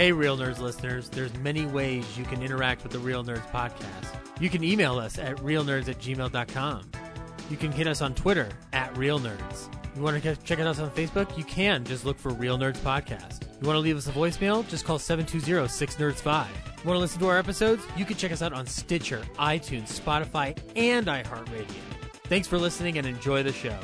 Hey, Real Nerds listeners, there's many ways you can interact with the Real Nerds podcast. You can email us at realnerds at gmail.com. You can hit us on Twitter at Real Nerds. You want to check us on Facebook? You can. Just look for Real Nerds Podcast. You want to leave us a voicemail? Just call 720-6nerds5. You want to listen to our episodes? You can check us out on Stitcher, iTunes, Spotify, and iHeartRadio. Thanks for listening and enjoy the show.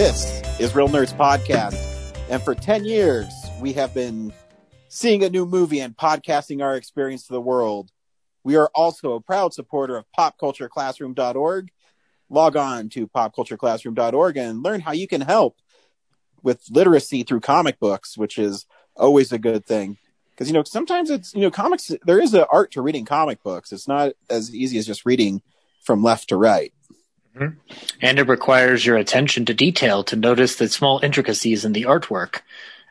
This is Real Nerds Podcast. And for 10 years, we have been seeing a new movie and podcasting our experience to the world. We are also a proud supporter of popcultureclassroom.org. Log on to popcultureclassroom.org and learn how you can help with literacy through comic books, which is always a good thing. Because, you know, sometimes it's, you know, comics, there is an art to reading comic books. It's not as easy as just reading from left to right. Mm-hmm. And it requires your attention to detail to notice the small intricacies in the artwork,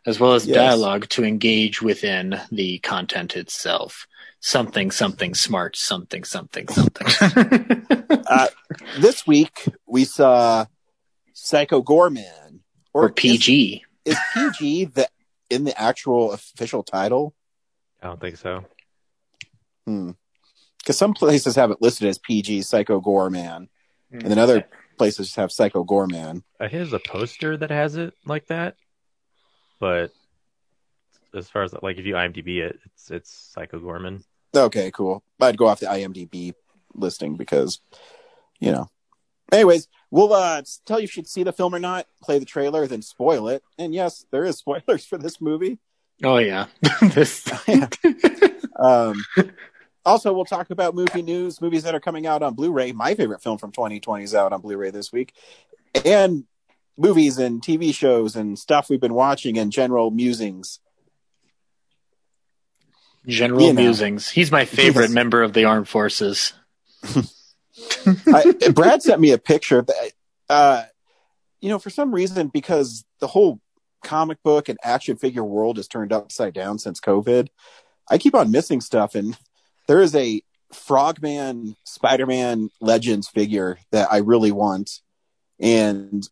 as well as yes. dialogue to engage within the content itself. Something, something smart, something, something, something. uh, this week we saw Psycho Goreman, or, or PG. Is, is PG the in the actual official title? I don't think so. Hmm. Because some places have it listed as PG Psycho Goreman and then other places have Psycho Goreman. Uh, here's a poster that has it like that, but as far as like if you IMDb it, it's it's Psycho Goreman. Okay, cool. I'd go off the IMDb listing because, you know. Anyways, we'll uh, tell you if you'd see the film or not. Play the trailer, then spoil it. And yes, there is spoilers for this movie. Oh yeah, this. yeah. um, also, we'll talk about movie news, movies that are coming out on Blu-ray. My favorite film from 2020 is out on Blu-ray this week, and movies and TV shows and stuff we've been watching and general musings. General you know. musings. He's my favorite yes. member of the armed forces. I, Brad sent me a picture. That, uh, you know, for some reason, because the whole comic book and action figure world has turned upside down since COVID, I keep on missing stuff. And there is a Frogman Spider-Man Legends figure that I really want, and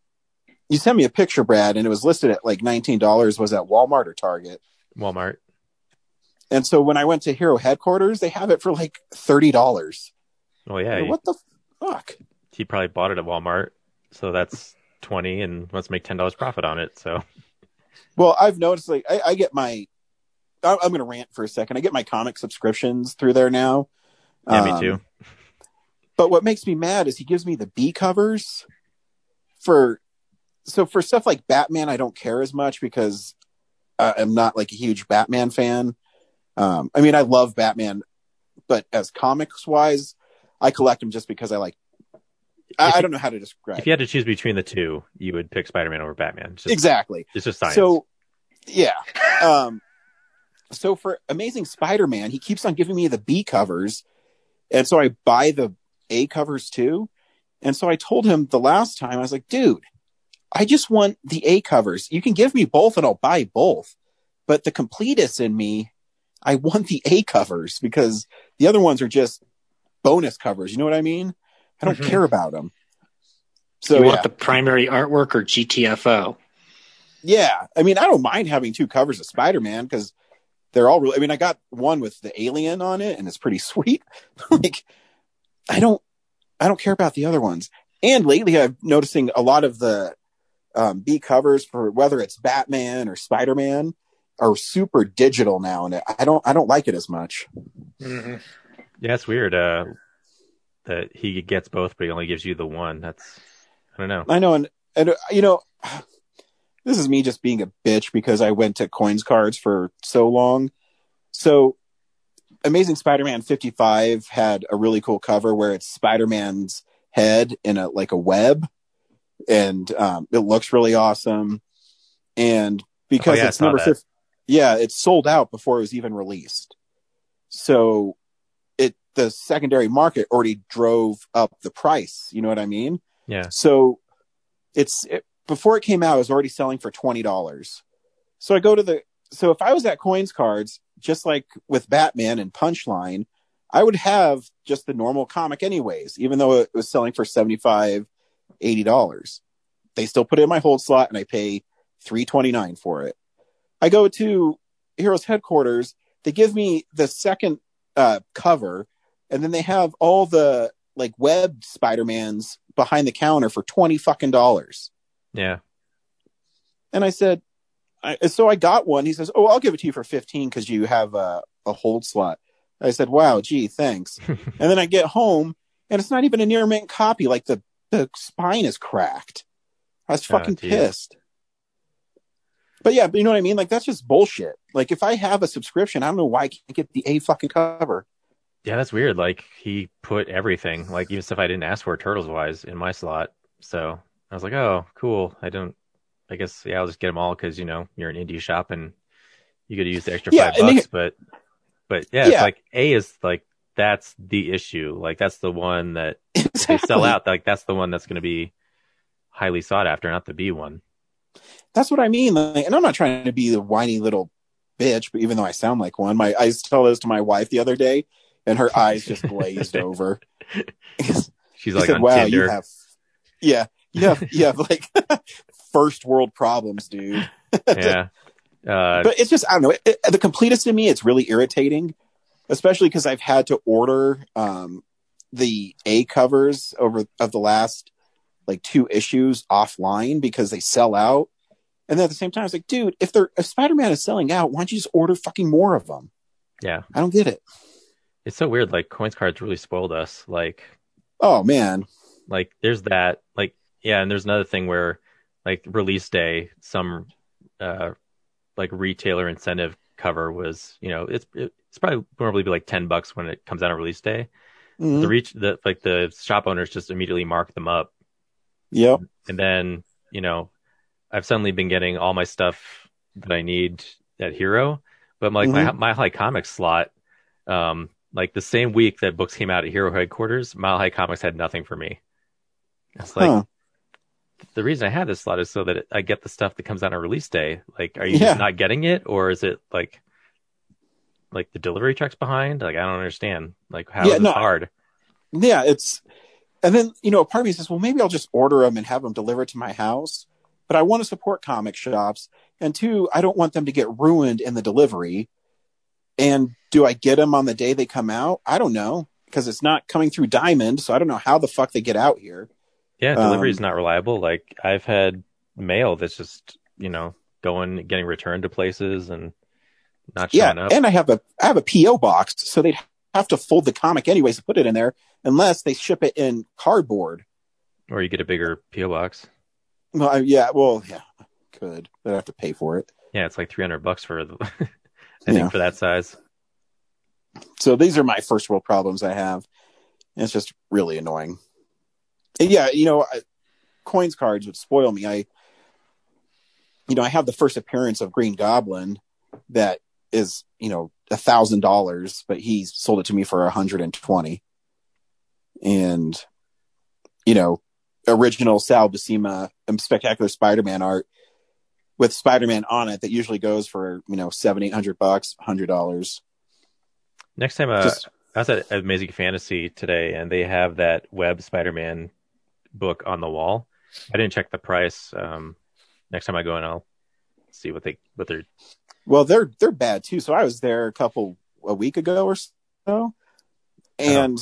you sent me a picture, Brad, and it was listed at like nineteen dollars. Was at Walmart or Target? Walmart. And so when I went to Hero headquarters, they have it for like thirty dollars. Oh yeah, what the fuck? He probably bought it at Walmart, so that's twenty, and wants to make ten dollars profit on it. So, well, I've noticed like I, I get my I'm going to rant for a second. I get my comic subscriptions through there now. Yeah, um, me too. But what makes me mad is he gives me the B covers for so for stuff like Batman. I don't care as much because I'm not like a huge Batman fan. Um, I mean, I love Batman, but as comics wise, I collect them just because I like. I, I don't know how to describe. If you had to choose between the two, you would pick Spider-Man over Batman. Just, exactly. It's just science. So, yeah. Um, so for Amazing Spider-Man, he keeps on giving me the B covers, and so I buy the A covers too. And so I told him the last time I was like, dude, I just want the A covers. You can give me both, and I'll buy both. But the completist in me, I want the A covers because the other ones are just bonus covers. You know what I mean? I don't mm-hmm. care about them. So you want yeah. the primary artwork or GTFO? Yeah, I mean, I don't mind having two covers of Spider-Man because they're all really, I mean, I got one with the alien on it and it's pretty sweet. like, I don't, I don't care about the other ones. And lately I'm noticing a lot of the um, B covers for whether it's Batman or Spider-Man are super digital now. And I don't, I don't like it as much. Mm-hmm. Yeah, it's weird. Uh, that he gets both, but he only gives you the one. That's, I don't know. I know. And, and, you know, this is me just being a bitch because I went to coins cards for so long. So Amazing Spider-Man 55 had a really cool cover where it's Spider-Man's head in a like a web and um, it looks really awesome. And because oh, yeah, it's number 50, yeah, it's sold out before it was even released. So it the secondary market already drove up the price, you know what I mean? Yeah. So it's it, before it came out, it was already selling for twenty dollars. So I go to the so if I was at Coins Cards just like with Batman and Punchline, I would have just the normal comic anyways, even though it was selling for 75 $80. They still put it in my hold slot and I pay 329 for it. I go to Heroes headquarters, they give me the second uh, cover and then they have all the like web Spider-Mans behind the counter for 20 fucking dollars. Yeah. And I said, I, so I got one. He says, "Oh, I'll give it to you for 15 because you have a, a hold slot." I said, "Wow, gee, thanks." and then I get home, and it's not even a near mint copy. Like the the spine is cracked. I was Oh, fucking geez. pissed. But yeah, but you know what I mean? Like that's just bullshit. Like if I have a subscription, I don't know why I can't get the A fucking cover. Yeah, that's weird. Like he put everything, like even stuff I didn't ask for turtles wise, in my slot. So I was like, oh, cool. I don't. I guess yeah, I'll just get them all because you know you're an indie shop and you to use the extra Yeah, five and they- bucks. But but yeah, Yeah. it's like A is like that's the issue. Like that's the one that if they sell out. Like that's the one that's going to be highly sought after, not the B one. That's what I mean. Like, and I'm not trying to be the whiny little bitch, but even though I sound like one, my I tell this to my wife the other day, and her eyes just glazed over. She's like said, "Wow, Tinder. you have, yeah, you have, you have like first world problems, dude." yeah. Uh, But it's just I don't know. It, it- the completest in me, it's really irritating, especially because I've had to order um, the A covers over of the last like two issues offline because they sell out. And then at the same time, it's like, dude, if they're if Spider Man is selling out, why don't you just order fucking more of them? yeah. I don't get it. It's so weird. Like coins cards really spoiled us. Like Oh man, like there's that like yeah and there's another thing where like release day some uh like retailer incentive cover was you know it's it's probably normally be like 10 bucks when it comes out on release day. Mhm. the reach the like the shop owners just immediately mark them up. Yep, and then you know i've suddenly been getting all my stuff that i need at hero but like my Mile High comics slot um like the same week that books came out at hero headquarters mile high comics had nothing for me. It's like huh? The reason I have this slot is so that I get the stuff that comes out on release day. Like, are you Yeah. just not getting it, or is it like, like the delivery truck's behind? Like, I don't understand. Like, how is Yeah, this no, hard? Yeah, it's and then you know, part of me says, well, maybe I'll just order them and have them delivered to my house. But I want to support comic shops, and two, I don't want them to get ruined in the delivery. And do I get them on the day they come out? I don't know because it's not coming through Diamond, so I don't know how the fuck they get out here. Yeah, delivery is Um, not reliable. Like, I've had mail that's just you know going getting returned to places and not Yeah, showing up. and I have a I have a PO box, so they'd have to fold the comic anyways to put it in there, unless they ship it in cardboard. or you get a bigger PO box. Well, I, yeah, well, yeah, could, but I have to pay for it. Yeah, it's like three hundred bucks for the. I Yeah. think for that size. So these are my first world problems I have. And it's just really annoying. Yeah, you know, I, coins cards would spoil me. I, you know, I have the first appearance of Green Goblin that is, you know, a thousand dollars, but he sold it to me for a hundred and twenty. And, you know, original Sal Buscema and spectacular Spider-Man art with Spider-Man on it that usually goes for, you know, seven, eight hundred bucks, hundred dollars. Next time, uh, Just- I was at Amazing Fantasy today, and they have that web Spider-Man book on the wall. I didn't check the price. Um, next time I go in, I'll see what they what they're. Well, they're they're bad too. So I was there a couple a week ago or so, and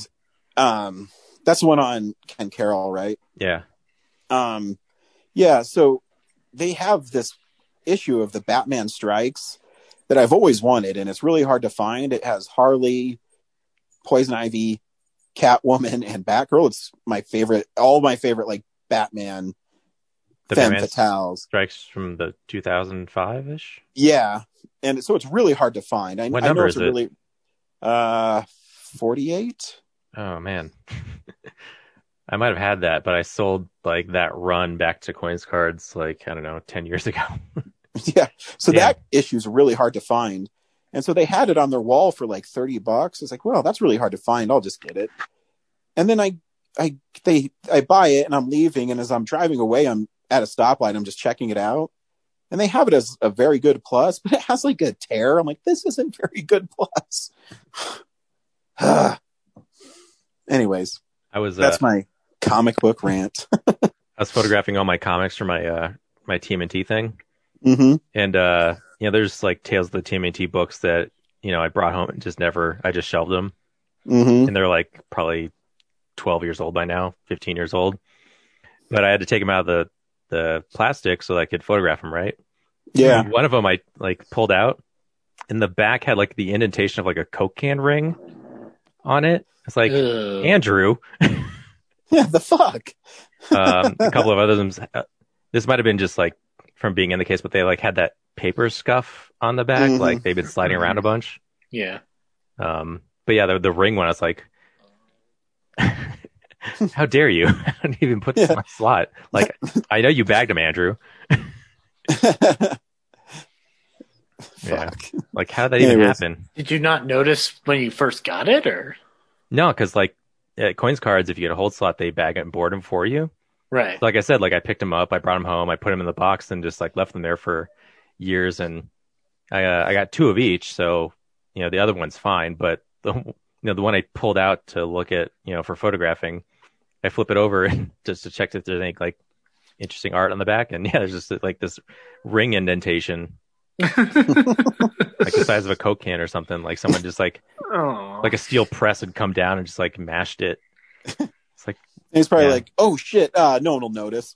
um, that's the one on Ken Caryl, right? Yeah, Um, yeah. So they have this issue of the Batman Strikes that I've always wanted, and it's really hard to find. It has Harley, Poison Ivy, Catwoman, and Batgirl. It's my favorite, all my favorite like Batman the femme Batman fatales. strikes from the 2005 ish. Yeah, and so it's really hard to find. I, What I number know it's is it? really uh forty-eight. Oh man, I might have had that, but I sold like that run back to Coins Cards like I don't know, ten years ago. yeah, so Yeah. that is really hard to find, and so they had it on their wall for like thirty bucks. It's like, well, that's really hard to find. I'll just get it. And then I, I, they, I buy it, and I'm leaving, and as I'm driving away, I'm at a stoplight. I'm just checking it out, and they have it as a very good plus, but it has like a tear. I'm like, this isn't very good plus. Anyways, I was that's uh, my comic book rant. I was photographing all my comics for my uh my TMNT thing, hmm and uh you know there's like Tales of the TMNT books that you know I brought home and just never I just shelved them, hmm and they're like probably 12 years old by now, 15 years old. But I had to take them out of the the plastic so that I could photograph them, right? Yeah. One of them I like pulled out, and the back had like the indentation of like a Coke can ring on it. It's like Ugh. Andrew. Yeah. The fuck. Um, a couple of others. Uh, this might have been just like from being in the case, but they like had that paper scuff on the back, Mhm. like they've been sliding around a bunch. yeah. Um, but yeah, the the ring one, I was like, how dare you? I didn't even put this in my slot. Like, I know you bagged him, Andrew. Yeah. Like, how did that even Anyways. happen? Did you not notice when you first got it, or No, because like at coins cards, if you get a hold slot, they bag it and board them for you. right? Like I said, like I picked them up, I brought them home, I put them in the box, and just like left them there for years. And I uh, I got two of each, so you know the other one's fine. But the you know the one I pulled out to look at you know for photographing, I flip it over just to check if there's any like interesting art on the back, and yeah, there's just like this ring indentation, like the size of a coke can or something. Like someone just like oh, like a steel press had come down and just like mashed it. It's like He's probably Yeah. like, oh shit, uh, no one will notice.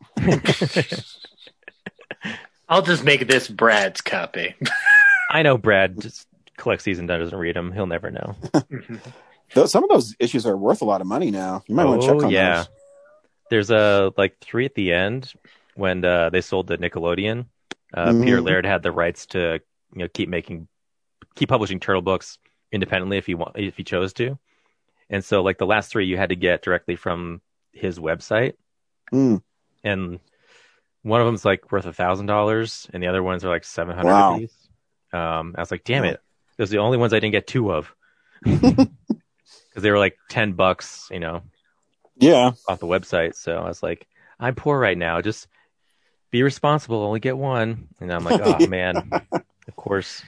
I'll just make this Brad's copy. I know Brad just collects these and doesn't read them. He'll never know. Though some of those issues are worth a lot of money now. You might want to check Oh, on yeah. those. There's a like three at the end when uh, they sold to Nickelodeon. Uh, Mhm. Peter Laird had the rights to you know keep making keep publishing turtle books independently if he want if he chose to. And so like the last three you had to get directly from his website Mm. and one of them's like worth a thousand dollars and the other ones are like seven hundred Wow. apiece. Um, I was like, damn it, those are the only ones I didn't get two of because they were like ten bucks, you know, Yeah. off the website. So I was like, I'm poor right now. Just be responsible. Only get one. And I'm like, oh man, of course.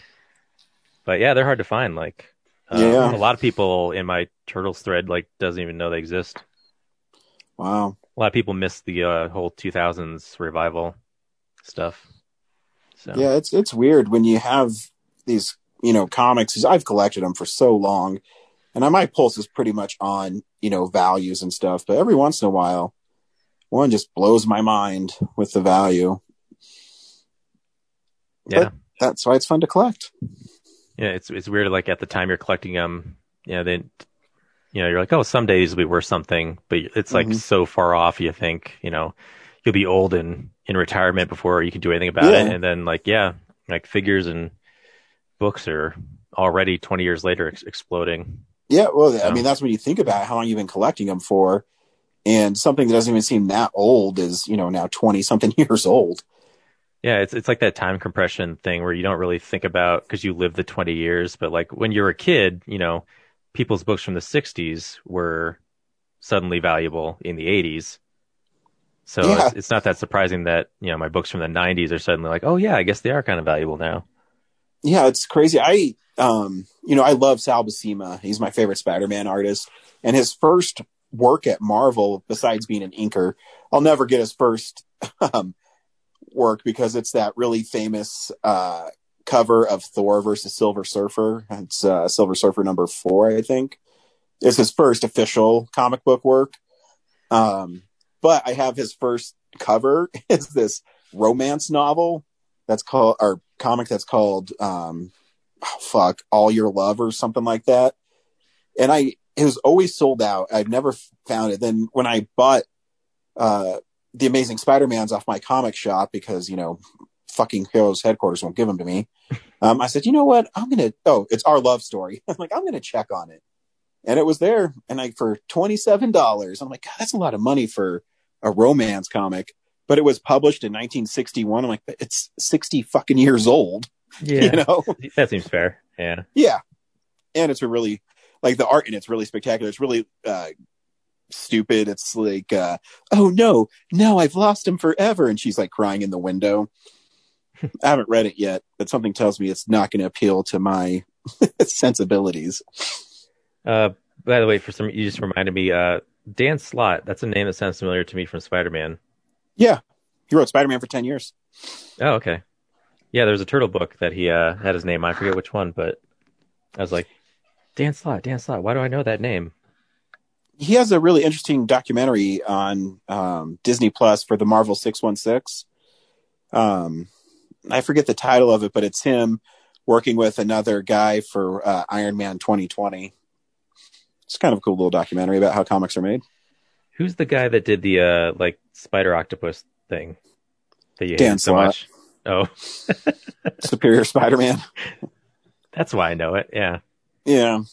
But yeah, they're hard to find. Like, uh, Yeah. a lot of people in my turtles thread like doesn't even know they exist. Wow. A lot of people miss the uh, whole 2000s revival stuff. So Yeah, it's it's weird when you have these, you know, comics. I've collected them for so long, and I, my pulse is pretty much on, you know, values and stuff. But every once in a while, one just blows my mind with the value. yeah, That's why it's fun to collect. yeah. It's it's weird. Like at the time you're collecting them, you know, then you know you're like, oh, someday these will be worth something, but it's like Mhm. so far off. You think, you know, you'll be old and in retirement before you can do anything about Yeah. it, and then like yeah, like figures and books are already 20 years later ex- exploding. Yeah, well, I mean, that's when you think about how long you've been collecting them for, and something that doesn't even seem that old is, you know, now twenty something years old. Yeah, it's it's like that time compression thing where you don't really think about because you live the 20 years, but like when you were a kid, you know, people's books from the 60s were suddenly valuable in the 80s. So Yeah. it's, it's not that surprising that, you know, my books from the 90s are suddenly like, oh yeah, I guess they are kind of valuable now. Yeah, it's crazy. I, um, you know, I love Sal Buscema. He's my favorite Spider-Man artist, and his first work at Marvel, besides being an inker, I'll never get his first um, work because it's that really famous uh, cover of Thor versus Silver Surfer. It's uh, Silver Surfer number four, I think. It's his first official comic book work. Um, but I have his first cover. It's this romance novel that's called or comic that's called um oh, fuck all your love or something like that and i it was always sold out i've never found it then when i bought uh the amazing spider-man's off my comic shop because you know fucking heroes headquarters won't give them to me. Um i said you know what? I'm gonna oh it's our love story. I'm like i'm gonna check on it. And it was there and i for $27 i'm like god that's a lot of money for a romance comic. But it was published in 1961 i'm like it's 60 fucking years old. Yeah. you know? That seems fair. Yeah. yeah. And it's a really like the art and it's really spectacular. It's really uh stupid. It's like uh oh no. No i've lost him forever. And she's like crying in the window I haven't read it yet, but something tells me it's not going to appeal to my sensibilities. Uh, by the way, for some, you just reminded me. Uh, Dan Slott. That's a name that sounds familiar to me from Spider Man. Yeah, he wrote Spider Man for ten years. Oh, okay. Yeah, there was a turtle book that he uh, had his name. I forget which one, but I was like, Dan Slott, Dan Slott. Why do I know that name? He has a really interesting documentary on um, Disney Plus for the Marvel Six One Six. Um, I forget the title of it, but it's him working with another guy for uh, Iron Man 2020. It's kind of a cool little documentary about how comics are made. Who's the guy that did the uh, like spider octopus thing that you Dan hate so much? Oh, Superior Spider-Man. that's why I know it. Yeah, Yeah.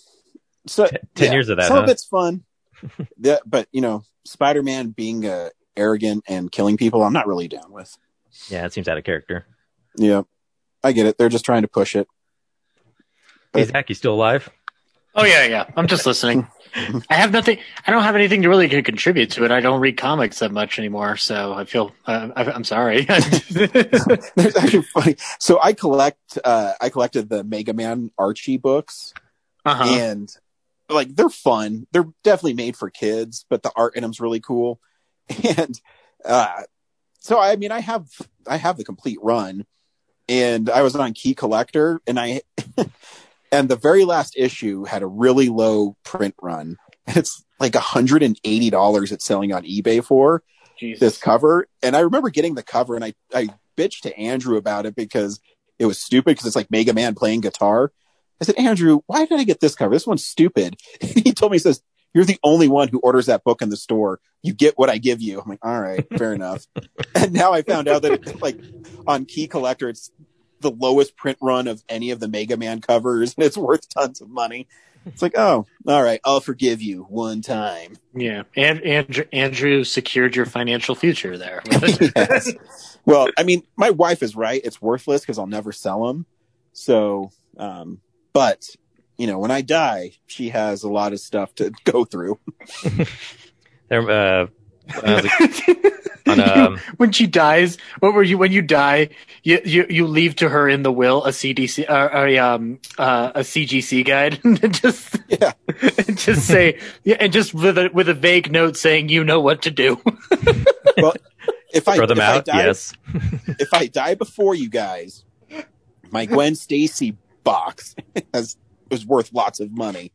So T- ten yeah, years of that. Some huh? of it's fun. yeah, but you know, Spider-Man being uh, arrogant and killing people, I'm not really down with. Yeah, it seems out of character. Yeah, I get it. They're just trying to push it. Hey, Zach, you still alive? Oh yeah, yeah. I'm just listening. I have nothing. I don't have anything to really contribute to it. I don't read comics that much anymore, so I feel. Uh, I, I'm sorry. There's actually funny. So I collect. Uh, I collected the Mega Man Archie books, uh-huh. and like they're fun. They're definitely made for kids, but the art in them's really cool. And uh, so I mean, I have I have the complete run, and I was on Key Collector, and I and the very last issue had a really low print run. And it's like hundred and eighty dollars it's selling on eBay for Jesus. this cover. And I remember getting the cover, and I I bitched to Andrew about it because it was stupid because it's like Mega Man playing guitar. I said, Andrew, why did I get this cover? This one's stupid. He told me, he says, you're the only one who orders that book in the store. You get what I give you. I'm like, all right, fair enough. And now I found out that it, like on Key Collector, it's the lowest print run of any of the Mega Man covers, and it's worth tons of money. It's like, oh, all right, I'll forgive you one time. Yeah, and Andrew, Andrew secured your financial future there. Yes. Well, I mean, my wife is right. It's worthless because I'll never sell them. So, um, but you know, when I die, she has a lot of stuff to go through. There, uh, when was a- on, um, when she dies, what were you? When you die, you you, you leave to her in the will a CDC or, or a, um uh, a CGC guide, and just Yeah. and just say yeah, and just with a with a vague note saying you know what to do. Well, if I throw them if I out. die, yes. if I die before you guys, my Gwen Stacy box has was worth lots of money.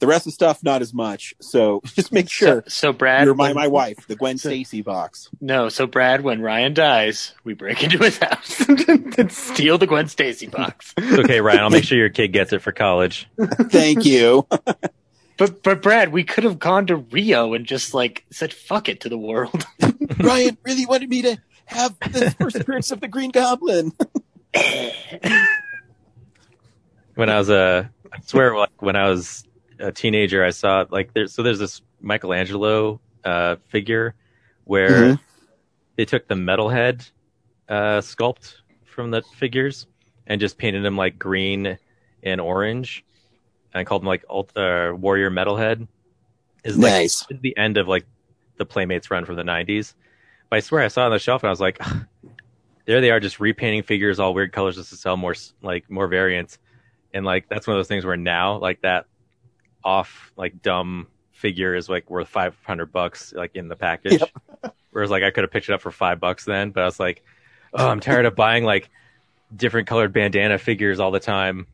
The rest of the stuff not as much. So just make sure So, so Brad, you're my when- my wife, the Gwen Stacy box. No, so Brad, when Ryan dies, we break into his house and steal the Gwen Stacy box. Okay, Ryan. I'll make sure your kid gets it for college. Thank you. But but Brad, we could have gone to Rio and just like said fuck it to the world. Ryan really wanted me to have the first appearance of the Green Goblin. When I was a, I swear, like when I was a teenager, I saw like there's so there's this Michelangelo uh, figure where Mhm. they took the metalhead uh, sculpt from the figures and just painted them like green and orange, and called them like Ult- uh, Warrior Metalhead. Is like Nice. the end of like the Playmates run from the '90s. But I swear I saw it on the shelf and I was like, there they are, just repainting figures all weird colors just to sell more like more variants and like that's one of those things where now like that off like dumb figure is like worth 500 bucks like in the package whereas like i could have picked it up for five bucks then but i was like oh i'm tired of buying like different colored bandana figures all the time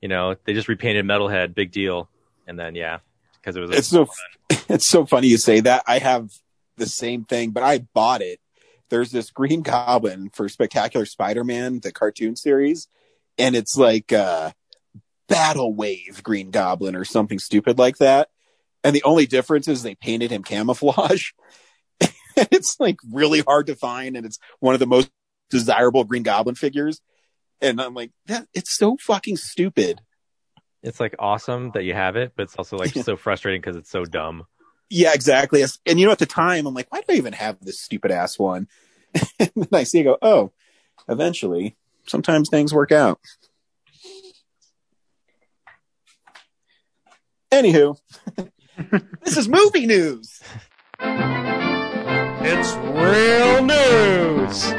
you know they just repainted metalhead big deal and then yeah because it was It's so it's so funny you say that. I have the same thing, but I bought it. There's this Green Goblin for Spectacular Spider-Man, the cartoon series, and it's like uh Battle Wave Green Goblin or something stupid like that. And the only difference is they painted him camouflage. it's like really hard to find, and it's one of the most desirable Green Goblin figures. And I'm like, that it's so fucking stupid. it's like awesome that you have it but it's also like so frustrating because it's so dumb Yeah, exactly. And you know, at the time, I'm like, why do I even have this stupid ass one? and then I see, I go, oh, eventually, sometimes things work out. Anywho, this is movie news. It's real news.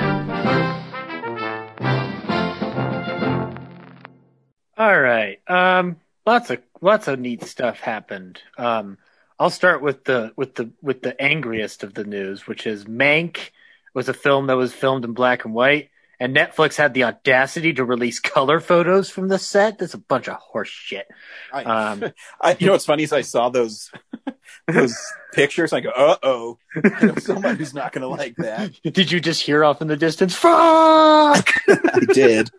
All right. Um, lots of lots of neat stuff happened. Um, I'll start with the with the with the angriest of the news, which is Mank was a film that was filmed in black and white and Netflix had the audacity to release color photos from the set. That's a bunch of horse shit. I, Um, I, you know what's funny is I saw those those pictures. I go, uh oh, I know someone not going to like that. Did you just hear off in the distance? Fuck! I did.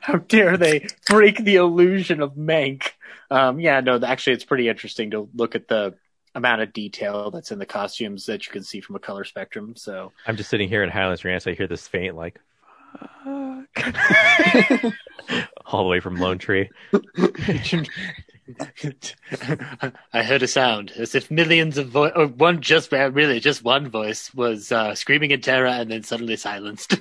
How dare they break the illusion of Mank? Um, yeah, no, actually, it's pretty interesting to look at the amount of detail that's in the costumes that you can see from a color spectrum. So, I'm just sitting here in Highlands Ranch. I hear this faint like fuck all the way from Lone Tree. I heard a sound as if millions of voice, or one just uh, really just one voice was uh, screaming in terror and then suddenly silenced.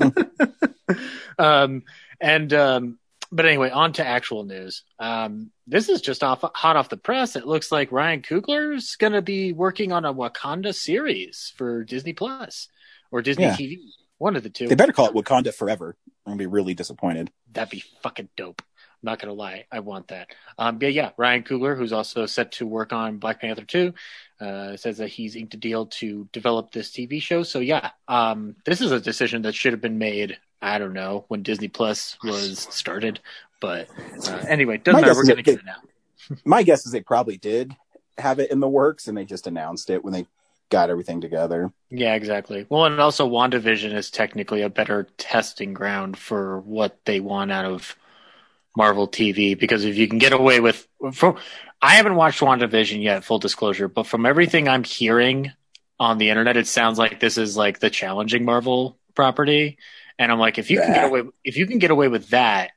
um, and um, but anyway, on to actual news. Um, this is just off hot off the press. It looks like Ryan Coogler's going to be working on a Wakanda series for Disney Plus or Disney Yeah. TV. One of the two. They better call it Wakanda Forever. I'm gonna be really disappointed. That'd be fucking dope. I'm not gonna lie, I want that. Um, yeah, yeah. Ryan Coogler, who's also set to work on Black Panther 2, uh, says that he's inked a deal to develop this TV show. So yeah, um, this is a decision that should have been made. I don't know when Disney Plus was started, but uh, anyway, doesn't My matter. We're gonna that get it now. My guess is they probably did have it in the works, and they just announced it when they got everything together. Yeah, exactly. Well, and also WandaVision is technically a better testing ground for what they want out of Marvel TV because if you can get away with from I haven't watched WandaVision yet, full disclosure, but from everything I'm hearing on the internet, it sounds like this is like the challenging Marvel property. And I'm like, if you can get away if you can get away with that,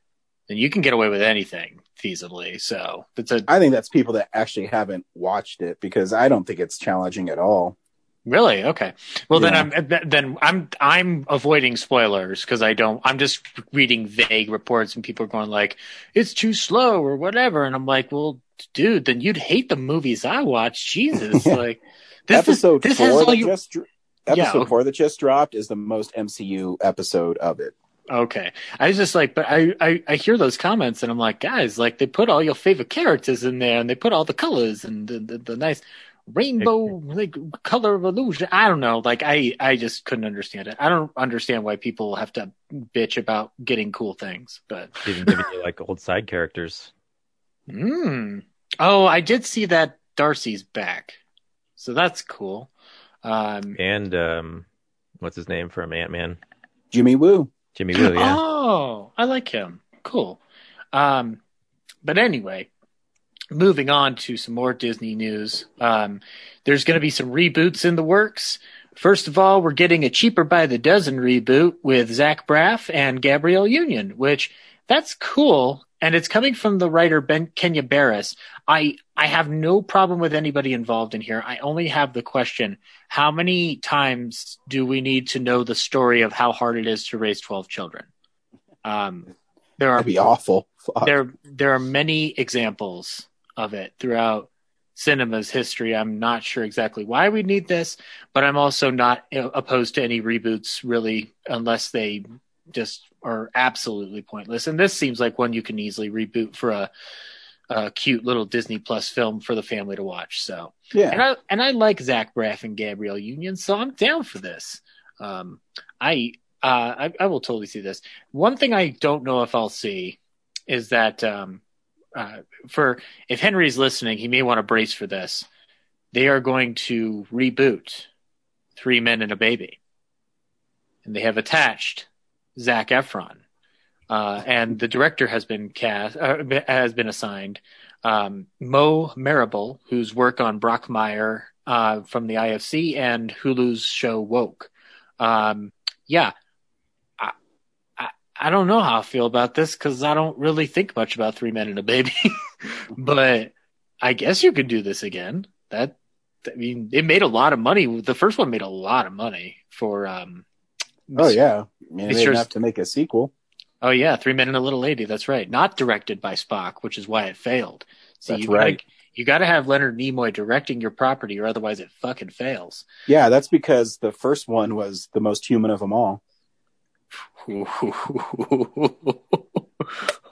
then you can get away with anything feasibly. So it's a I think that's people that actually haven't watched it because I don't think it's challenging at all. Really? Okay. Well, Yeah. then I'm uh, then I'm I'm avoiding spoilers because I don't. I'm just reading vague reports and people are going like it's too slow or whatever, and I'm like, well, dude, then you'd hate the movies I watch. Jesus, Yeah. like this episode is, this four has all that you. just dr- Yeah. episode oh. four that just dropped is the most MCU episode of it. Okay, I was just like, but I, I I hear those comments and I'm like, guys, like they put all your favorite characters in there and they put all the colors and the the, the nice rainbow like color of illusion. I don't know, like I I just couldn't understand it. I don't understand why people have to bitch about getting cool things, but Even giving you like old side characters. mm. oh, I did see that Darcy's back, so that's cool. Um, And um what's his name from Ant Man? Jimmy Woo. Jimmy Woo, yeah. Oh, I like him. Cool. Um, but anyway, moving on to some more Disney news. Um, there's going to be some reboots in the works. First of all, we're getting a cheaper by the dozen reboot with Zach Braff and Gabrielle Union, which that's cool. And it's coming from the writer Ben Kenya Barris. I I have no problem with anybody involved in here. I only have the question: How many times do we need to know the story of how hard it is to raise twelve children? Um, there are That'd be awful. Fuck. there there are many examples of it throughout cinema's history. I'm not sure exactly why we need this, but I'm also not opposed to any reboots really unless they just are absolutely pointless. And this seems like one you can easily reboot for a, a cute little Disney Plus film for the family to watch. So Yeah. and I and I like Zach Braff and Gabrielle Union, so I'm down for this. Um, I, uh, I I will totally see this. One thing I don't know if I'll see is that um, uh, for if Henry's listening, he may want to brace for this. They are going to reboot Three Men and a Baby, and they have attached Zac Efron, uh, and the director has been cast uh, has been assigned um, Mo Marable, whose work on Brockmire uh, from the IFC and Hulu's show Woke. Um, yeah, I don't know how I feel about this because I don't really think much about Three Men and a Baby, but I guess you could do this again. That I mean, it made a lot of money. The first one made a lot of money for. Um, oh yeah. I mean, they didn't have to make a sequel. Oh yeah, Three Men and a Little Lady. That's right. Not directed by Spock, which is why it failed. See, That's you right. Gotta, you got to have Leonard Nimoy directing your property, or otherwise it fucking fails. Yeah, that's because the first one was the most human of them all.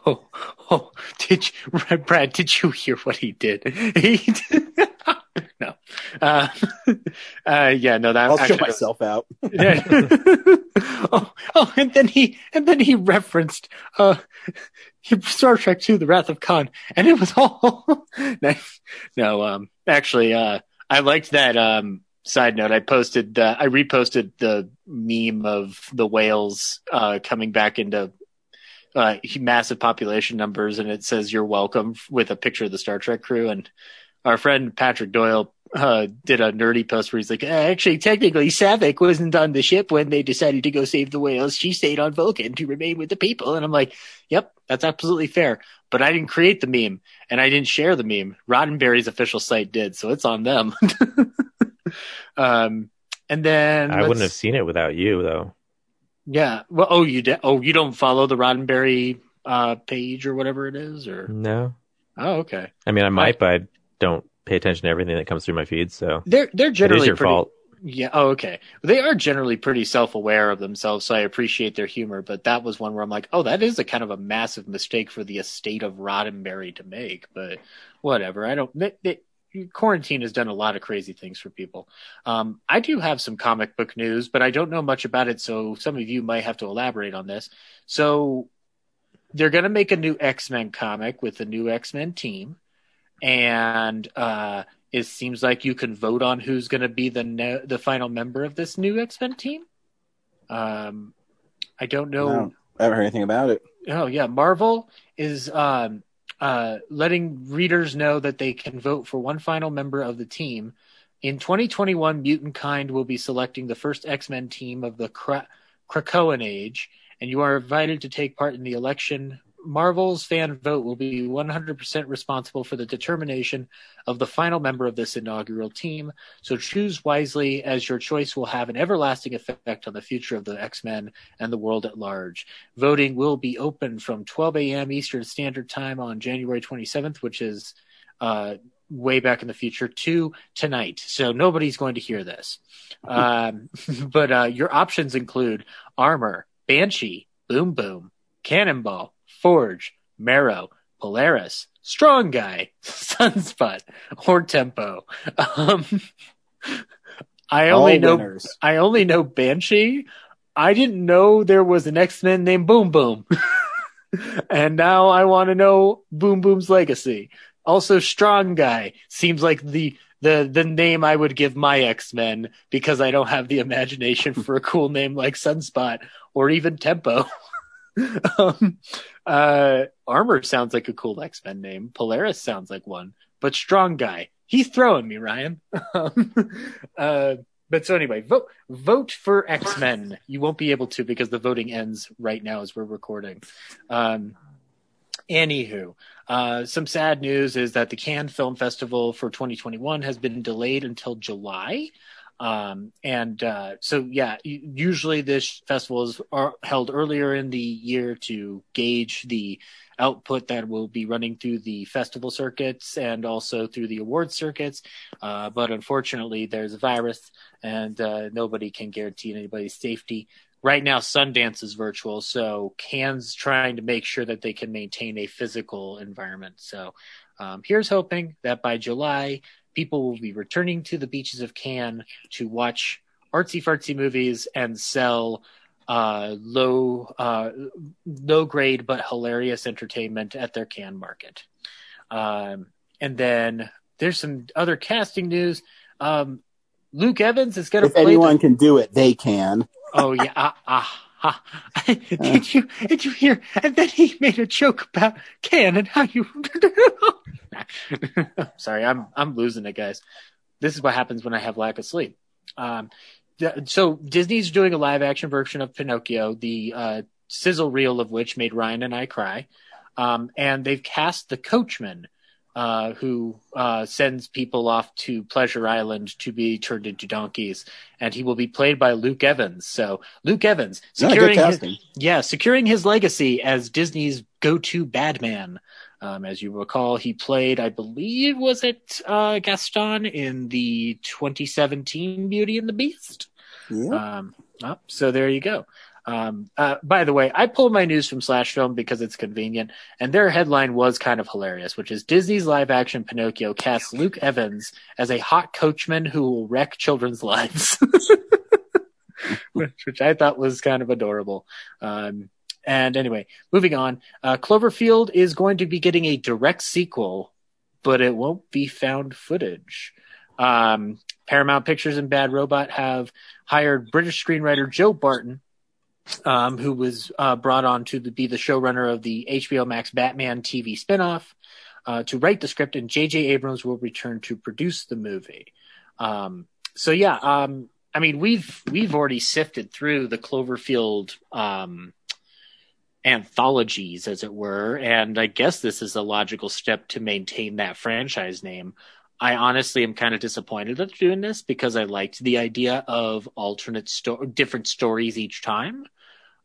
Oh, oh, did you, Brad? Did you hear what he did? He did, no, uh, uh, yeah, no. That I'll show myself out. yeah. oh, oh, and then he and then he referenced uh, Star Trek II: The Wrath of Khan, and it was all nice. No, um, actually, uh, I liked that. Um, side note, I posted, uh, I reposted the meme of the whales uh, coming back into uh, massive population numbers, and it says "You're welcome" with a picture of the Star Trek crew. And our friend Patrick Doyle uh, did a nerdy post where he's like, "Actually, technically, Saavik wasn't on the ship when they decided to go save the whales. She stayed on Vulcan to remain with the people." And I'm like, "Yep, that's absolutely fair." But I didn't create the meme, and I didn't share the meme. Roddenberry's official site did, so it's on them. um, and then I wouldn't have seen it without you, though. Yeah. Well, oh, you de- oh you don't follow the Roddenberry uh, page or whatever it is, or no? Oh, okay. I mean, I might, but I don't pay attention to everything that comes through my feed. So they're they're generally your pretty, fault. Yeah. Oh, okay. They are generally pretty self aware of themselves, so I appreciate their humor. But that was one where I'm like, oh, that is a kind of a massive mistake for the estate of Roddenberry to make. But whatever. I don't. They, they, quarantine has done a lot of crazy things for people. Um, I do have some comic book news, but I don't know much about it, so some of you might have to elaborate on this. So they're going to make a new X Men comic with a new X Men team, and uh, it seems like you can vote on who's going to be the ne- the final member of this new X Men team. Um, I don't know. No, I haven't heard anything about it. Oh yeah, Marvel is um, uh, letting readers know that they can vote for one final member of the team. In 2021, Mutant Kind will be selecting the first X Men team of the Kra- Krakoan Age, and you are invited to take part in the election Marvel's fan vote will be 100% responsible for the determination of the final member of this inaugural team. So choose wisely, as your choice will have an everlasting effect on the future of the X Men and the world at large. Voting will be open from 12 a.m. Eastern Standard Time on January 27th, which is uh, way back in the future, to tonight. So nobody's going to hear this. Um, but uh, your options include Armor, Banshee, Boom Boom, Cannonball, Forge, Marrow, Polaris, Strong Guy, Sunspot, or Tempo. Um, I only All know winners. I only know Banshee. I didn't know there was an X Men named Boom Boom. and now I want to know Boom Boom's legacy. Also, Strong Guy seems like the the the name I would give my X Men because I don't have the imagination for a cool name like Sunspot or even Tempo. um, uh, Armor sounds like a cool X Men name. Polaris sounds like one, but Strong Guy, he's throwing me, Ryan. Um, uh, but so anyway, vote vote for X Men. You won't be able to because the voting ends right now as we're recording. Um, anywho, uh, some sad news is that the Cannes Film Festival for 2021 has been delayed until July. Um, and uh, so, yeah, usually this festival is held earlier in the year to gauge the output that will be running through the festival circuits and also through the award circuits. Uh, but unfortunately, there's a virus and uh, nobody can guarantee anybody's safety. Right now, Sundance is virtual, so Cannes trying to make sure that they can maintain a physical environment. So um, here's hoping that by July, people will be returning to the beaches of Cannes to watch artsy fartsy movies and sell uh, low uh, low grade but hilarious entertainment at their Cannes market. Um, and then there's some other casting news. Um, Luke Evans is going to If anyone the- can do it, they can. oh yeah, ah, ah, ah. did you did you hear? And then he made a joke about Can and how you. Sorry, I'm I'm losing it, guys. This is what happens when I have lack of sleep. Um, th- so Disney's doing a live action version of Pinocchio, the uh, sizzle reel of which made Ryan and I cry. Um, and they've cast the coachman, uh, who uh, sends people off to Pleasure Island to be turned into donkeys, and he will be played by Luke Evans. So Luke Evans Yeah, securing his, yeah, securing his legacy as Disney's go-to bad man. Um, as you recall, he played, I believe, was it uh, Gaston in the 2017 Beauty and the Beast? Yeah. Um, oh, so there you go. Um, uh, by the way, I pulled my news from Slash Film because it's convenient, and their headline was kind of hilarious, which is Disney's live action Pinocchio casts Luke Evans as a hot coachman who will wreck children's lives. which I thought was kind of adorable. Um, and anyway, moving on, uh, Cloverfield is going to be getting a direct sequel, but it won't be found footage. Um, Paramount Pictures and Bad Robot have hired British screenwriter Joe Barton, um, who was uh, brought on to be the showrunner of the HBO Max Batman TV spinoff, uh, to write the script, and J.J. Abrams will return to produce the movie. Um, so yeah, um, I mean, we've we've already sifted through the Cloverfield um, anthologies, as it were, and I guess this is a logical step to maintain that franchise name. I honestly am kind of disappointed at doing this because I liked the idea of alternate sto- different stories each time,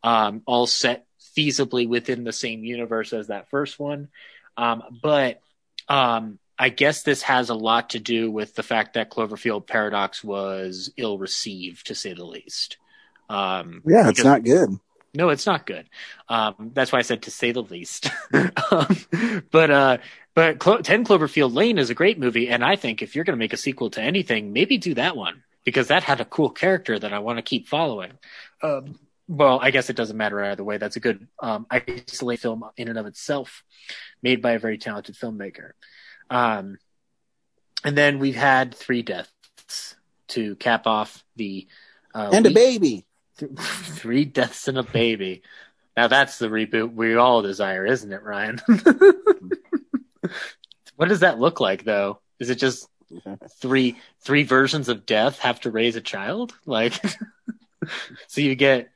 um, all set feasibly within the same universe as that first one. Um, but um, I guess this has a lot to do with the fact that Cloverfield Paradox was ill received, to say the least. Um, yeah, it's not good. No, it's not good. Um, that's why I said to say the least. um, but uh, but Clo- Ten Cloverfield Lane is a great movie, and I think if you're going to make a sequel to anything, maybe do that one because that had a cool character that I want to keep following. Um, well, I guess it doesn't matter either way. That's a good um, isolated film in and of itself, made by a very talented filmmaker. Um, and then we've had three deaths to cap off the uh, and week. a baby. three deaths and a baby. Now that's the reboot we all desire, isn't it, Ryan? what does that look like, though? Is it just three three versions of death have to raise a child? Like, so you get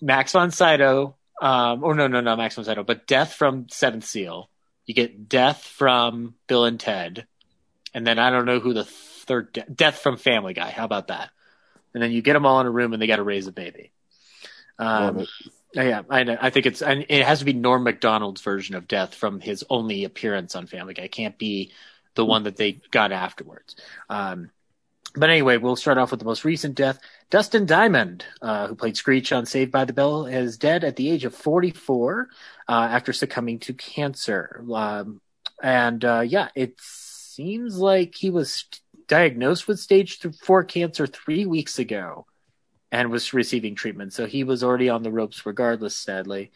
Max von Sydow, um, or no, no, no, Max von Sydow, but Death from Seventh Seal, you get Death from Bill and Ted, and then I don't know who the third de- Death from Family Guy. How about that? And then you get them all in a room, and they got to raise a baby. Um, yeah, I know. I think it's and it has to be Norm Macdonald's version of Death from his only appearance on Family Guy. It can't be the one that they got afterwards. Um, but anyway, we'll start off with the most recent death. Dustin Diamond, uh, who played Screech on Saved by the Bell, is dead at the age of 44 uh, after succumbing to cancer. Um, and uh, yeah, it seems like he was diagnosed with stage four cancer three weeks ago and was receiving treatment. So he was already on the ropes regardless, sadly.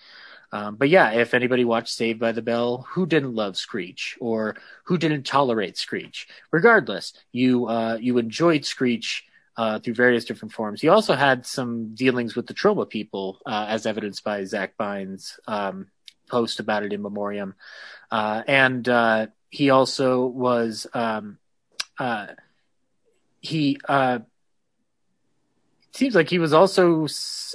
Um, but yeah, if anybody watched Saved by the Bell, who didn't love Screech or who didn't tolerate Screech? Regardless, you uh, you enjoyed Screech uh, through various different forms. He also had some dealings with the Troma people, uh, as evidenced by Zach Bynes' um, post about it in memoriam, uh, and uh, he also was um, uh, he seems like he was also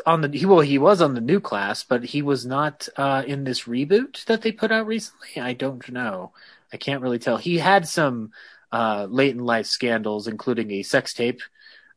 on the he well he was on the new class, but he was not uh, in this reboot that they put out recently. I don't know. I can't really tell. He had some uh, late in life scandals, including a sex tape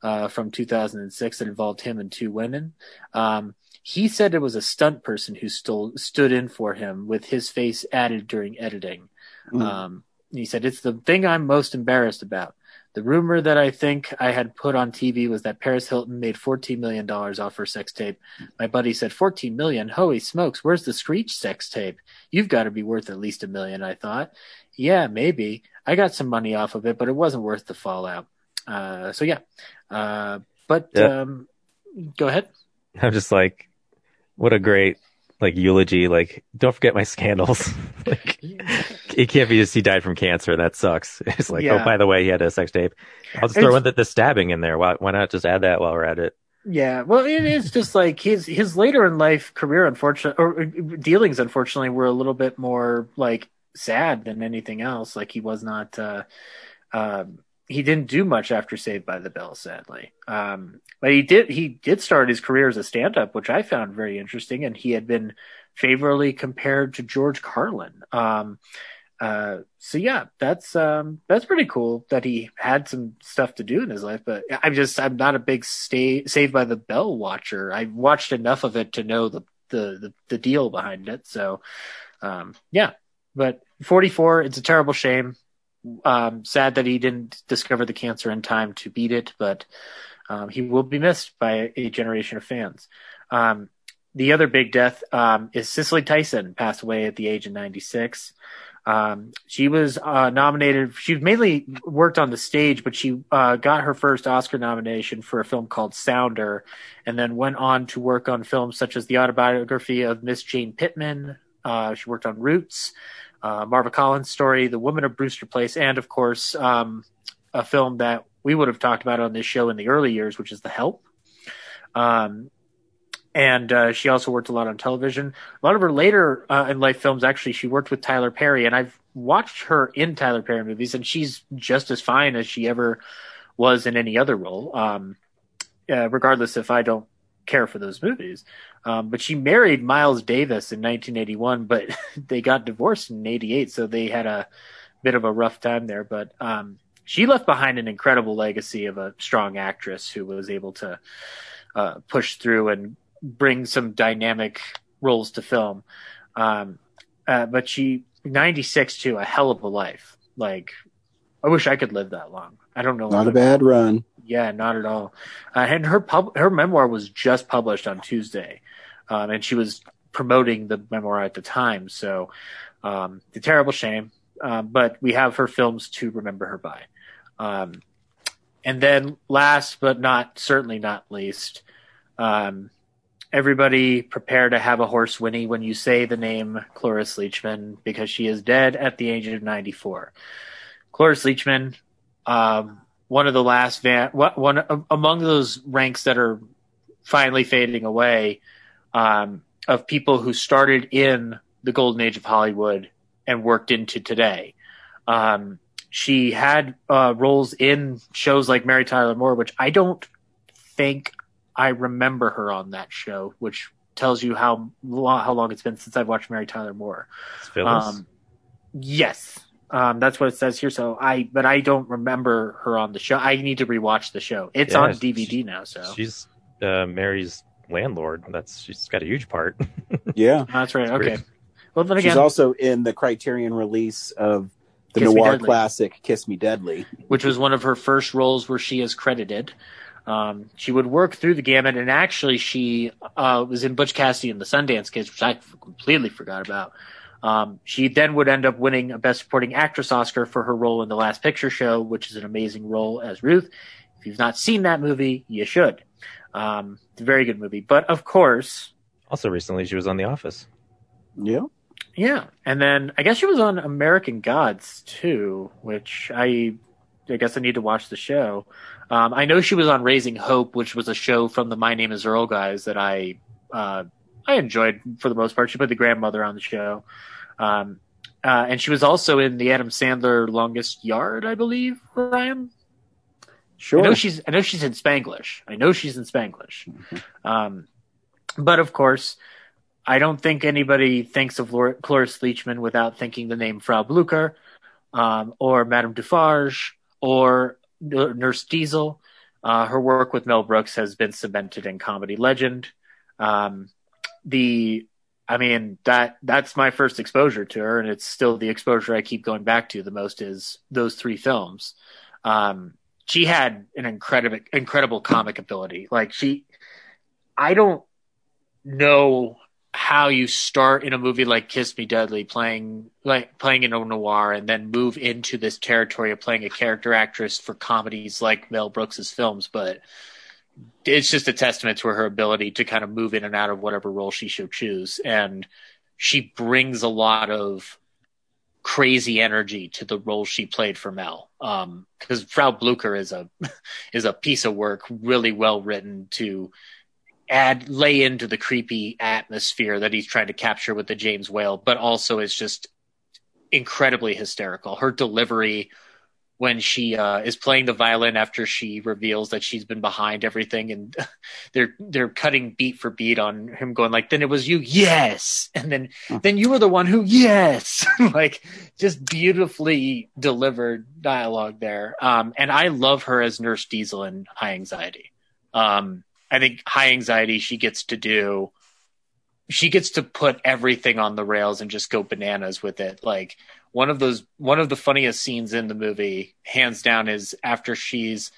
uh, from 2006 that involved him and two women. Um, he said it was a stunt person who stole, stood in for him with his face added during editing. Mm. Um, he said, It's the thing I'm most embarrassed about. The rumor that I think I had put on TV was that Paris Hilton made $14 million off her sex tape. My buddy said, 14 million? Holy smokes, where's the Screech sex tape? You've got to be worth at least a million, I thought. Yeah, maybe. I got some money off of it, but it wasn't worth the fallout. Uh, so yeah. Uh, but yeah. Um, go ahead. I'm just like, what a great like eulogy. Like, don't forget my scandals. like, it can't be just he died from cancer. That sucks. It's like, oh, yeah. oh, by the way, he had a sex tape. I'll just throw in the, the stabbing in there. Why, why not just add that while we're at it? Yeah, well, it is just like his his later in life career, unfortunately, or dealings, unfortunately, were a little bit more like sad than anything else. Like he was not, uh, um, he didn't do much after Saved by the Bell, sadly. Um, but he did he did start his career as a stand up, which I found very interesting, and he had been favorably compared to George Carlin. Um, uh, so yeah, that's um, that's pretty cool that he had some stuff to do in his life. But I'm just I'm not a big stay, Saved by the Bell watcher. I watched enough of it to know the the the, the deal behind it. So um, yeah, but 44, it's a terrible shame. Um, sad that he didn't discover the cancer in time to beat it, but um, he will be missed by a generation of fans. Um, the other big death um, is Cicely Tyson, passed away at the age of 96. Um, she was uh, nominated. She mainly worked on the stage, but she uh, got her first Oscar nomination for a film called Sounder, and then went on to work on films such as the autobiography of Miss Jane Pittman. Uh, she worked on Roots, uh, Marva Collins' story, The Woman of Brewster Place, and of course, um, a film that we would have talked about on this show in the early years, which is The Help. Um, and uh, she also worked a lot on television. A lot of her later uh, in life films, actually, she worked with Tyler Perry, and I've watched her in Tyler Perry movies, and she's just as fine as she ever was in any other role. Um, uh, regardless if I don't care for those movies. Um, but she married Miles Davis in 1981, but they got divorced in 88, so they had a bit of a rough time there. But um, she left behind an incredible legacy of a strong actress who was able to uh, push through and bring some dynamic roles to film. Um, uh, but she 96 too, a hell of a life. Like, I wish I could live that long. I don't know. Not a bad run. Yeah, not at all. Uh, and her pub, her memoir was just published on Tuesday, um, and she was promoting the memoir at the time. So, um, the terrible shame. Um, but we have her films to remember her by. Um, and then, last but not certainly not least, um, everybody prepare to have a horse whinny when you say the name Cloris Leachman because she is dead at the age of 94. Cloris Leachman, um, one of the last van, one among those ranks that are finally fading away um, of people who started in the golden age of Hollywood and worked into today. Um, she had uh, roles in shows like Mary Tyler Moore, which I don't think I remember her on that show, which tells you how long, how long it's been since I've watched Mary Tyler Moore. Um, yes, um, that's what it says here. So I, but I don't remember her on the show. I need to rewatch the show. It's yeah, on DVD she, now. So she's uh, Mary's landlord. That's she's got a huge part. yeah, that's right. okay. Great. Well, then again, she's also in the Criterion release of the Kiss noir classic "Kiss Me Deadly," which was one of her first roles where she is credited. Um, she would work through the gamut, and actually, she uh, was in Butch Cassidy and the Sundance Kids, which I completely forgot about. Um, she then would end up winning a Best Supporting Actress Oscar for her role in The Last Picture Show, which is an amazing role as Ruth. If you've not seen that movie, you should. Um, it's a very good movie. But of course. Also, recently, she was on The Office. Yeah. Yeah. And then I guess she was on American Gods too, which I I guess I need to watch the show. Um, I know she was on Raising Hope, which was a show from the My Name Is Earl guys that I uh, I enjoyed for the most part. She played the grandmother on the show, um, uh, and she was also in the Adam Sandler Longest Yard, I believe. Ryan. Sure. I know she's. I know she's in Spanglish. I know she's in Spanglish. Mm-hmm. Um, but of course, I don't think anybody thinks of Cloris Leachman without thinking the name Frau Blucher, um, or Madame Defarge, or Nurse Diesel. Uh, her work with Mel Brooks has been cemented in comedy legend. Um, the, I mean that that's my first exposure to her, and it's still the exposure I keep going back to the most is those three films. Um, she had an incredible, incredible comic ability. Like she, I don't know how you start in a movie like Kiss Me Deadly, playing like playing in a noir, and then move into this territory of playing a character actress for comedies like Mel Brooks's films. But it's just a testament to her ability to kind of move in and out of whatever role she should choose, and she brings a lot of crazy energy to the role she played for Mel. Because um, Frau Blucher is a is a piece of work, really well written to add lay into the creepy atmosphere that he's trying to capture with the James Whale, but also is just incredibly hysterical. Her delivery when she uh, is playing the violin after she reveals that she's been behind everything, and they're they're cutting beat for beat on him going like, "Then it was you, yes," and then then you were the one who, yes, like just beautifully delivered dialogue there. Um, and I love her as Nurse Diesel in High Anxiety. Um, I think high anxiety she gets to do she gets to put everything on the rails and just go bananas with it. Like one of those one of the funniest scenes in the movie, hands down, is after she's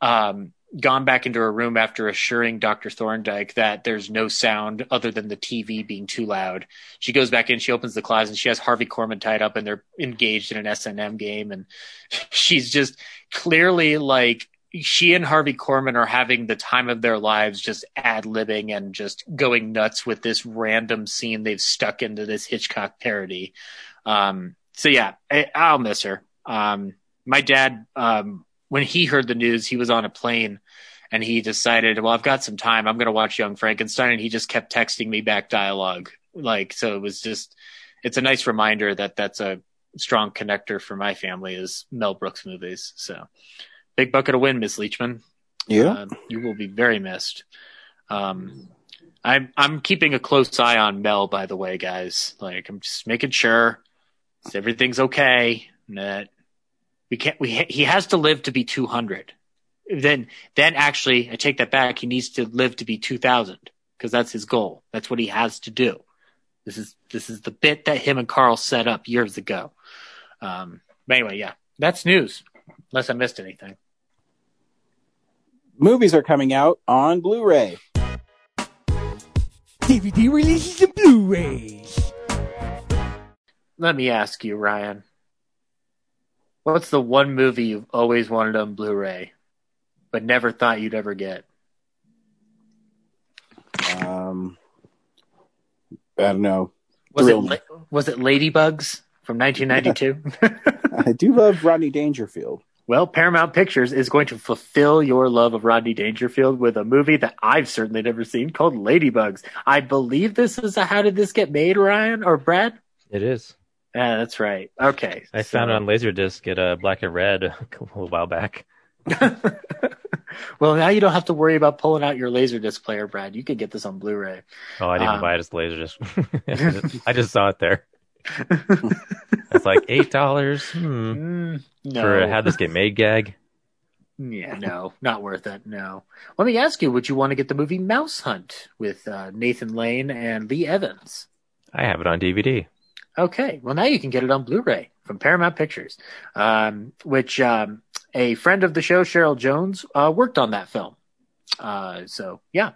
um gone back into her room after assuring Dr. Thorndyke that there's no sound other than the TV being too loud. She goes back in, she opens the closet, and she has Harvey Korman tied up, and they're engaged in an S and M game, and she's just clearly like she and Harvey Korman are having the time of their lives, just ad libbing and just going nuts with this random scene they've stuck into this Hitchcock parody. Um, so yeah, I, will miss her. Um, my dad, um, when he heard the news, he was on a plane and he decided, well, I've got some time. I'm going to watch Young Frankenstein. And he just kept texting me back dialogue. Like, so it was just, it's a nice reminder that that's a strong connector for my family is Mel Brooks movies. So big bucket of win, Miss Leachman. Yeah. Uh, you will be very missed. Um, I'm, I'm keeping a close eye on Mel, by the way, guys. Like, I'm just making sure everything's okay. That we can't. We he has to live to be 200. Then then actually, I take that back. He needs to live to be 2000 because that's his goal. That's what he has to do. This is this is the bit that him and Carl set up years ago. Um, but anyway, yeah, that's news. Unless I missed anything. Movies are coming out on Blu-ray. DVD releases and Blu-rays. Let me ask you, Ryan. What's the one movie you've always wanted on Blu-ray, but never thought you'd ever get? Um, I don't know. Was it was it Ladybugs from 1992? I do love Rodney Dangerfield. Well, Paramount Pictures is going to fulfill your love of Rodney Dangerfield with a movie that I've certainly never seen called Ladybugs. I believe this is a How Did This Get Made, Ryan or Brad? It is. Yeah, that's right. Okay. I so. found it on Laserdisc at a black and red a little while back. well, now you don't have to worry about pulling out your Laserdisc player, Brad. You could get this on Blu-ray. Oh, I didn't um, buy it as Laserdisc. I just saw it there. It's like eight dollars. Hmm. Mm, no. For a "How This Get Made" gag. Yeah, no, not worth it. No. Let me ask you: Would you want to get the movie Mouse Hunt with uh, Nathan Lane and Lee Evans? I have it on DVD. Okay, well now you can get it on Blu-ray from Paramount Pictures, um, which um, a friend of the show, Cheryl Jones, uh, worked on that film. Uh, so yeah,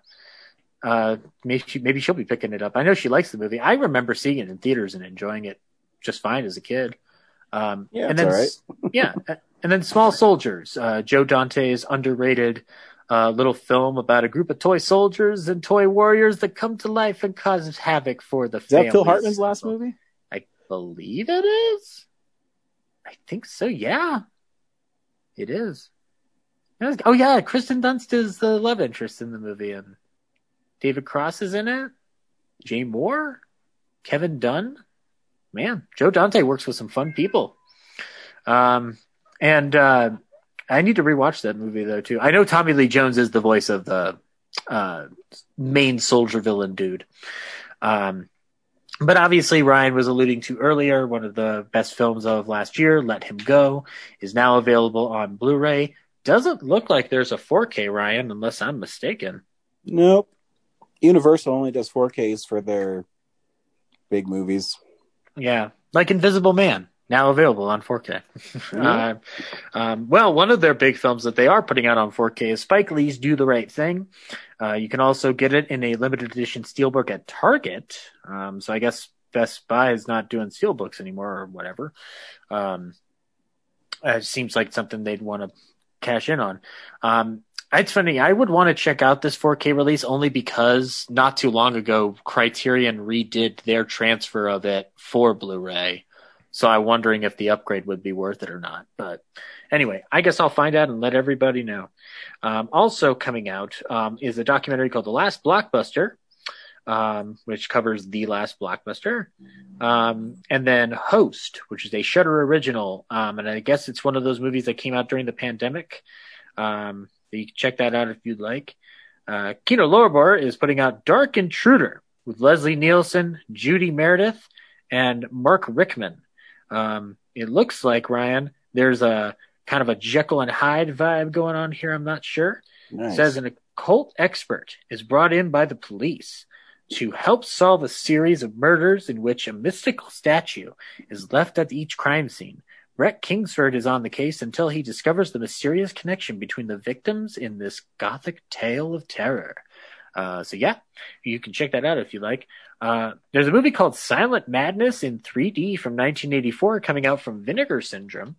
uh, maybe she, maybe she'll be picking it up. I know she likes the movie. I remember seeing it in theaters and enjoying it just fine as a kid. Um, yeah, and then yeah, and then Small Soldiers, uh, Joe Dante's underrated uh, little film about a group of toy soldiers and toy warriors that come to life and cause havoc for the. Is that Phil Hartman's last movie? I believe it is. I think so. Yeah, it is. Oh yeah, Kirsten Dunst is the love interest in the movie, and David Cross is in it. Jay Mohr, Kevin Dunn. Man, Joe Dante works with some fun people. Um, and uh, I need to rewatch that movie though too. I know Tommy Lee Jones is the voice of the uh, main soldier villain dude. Um, but obviously, Ryan was alluding to earlier, one of the best films of last year, Let Him Go, is now available on Blu ray. Doesn't look like there's a 4K, Ryan, unless I'm mistaken. Nope. Universal only does 4Ks for their big movies. Yeah, like Invisible Man, now available on 4K. Mm-hmm. uh, um, well, one of their big films that they are putting out on 4K is Spike Lee's Do the Right Thing. Uh, you can also get it in a limited edition steelbook at Target. Um, so I guess Best Buy is not doing steelbooks anymore or whatever. Um, it seems like something they'd want to cash in on. Um, it's funny. I would want to check out this 4K release only because not too long ago, Criterion redid their transfer of it for Blu-ray. So I'm wondering if the upgrade would be worth it or not. But anyway, I guess I'll find out and let everybody know. Um, also coming out um, is a documentary called The Last Blockbuster, um, which covers the last blockbuster, um, and then Host, which is a Shutter original, um, and I guess it's one of those movies that came out during the pandemic. Um, you can check that out if you'd like. Uh, Kino Lorber is putting out Dark Intruder with Leslie Nielsen, Judi Meredith, and Mark Rickman. Um, it looks like Ryan. There's a kind of a Jekyll and Hyde vibe going on here. I'm not sure. Nice. It says an occult expert is brought in by the police to help solve a series of murders in which a mystical statue is left at each crime scene, Rhett Kingsford is on the case until he discovers the mysterious connection between the victims in this gothic tale of terror. Uh, so yeah, you can check that out if you like. Uh, there's a movie called Silent Madness in 3D from 1984 coming out from Vinegar Syndrome.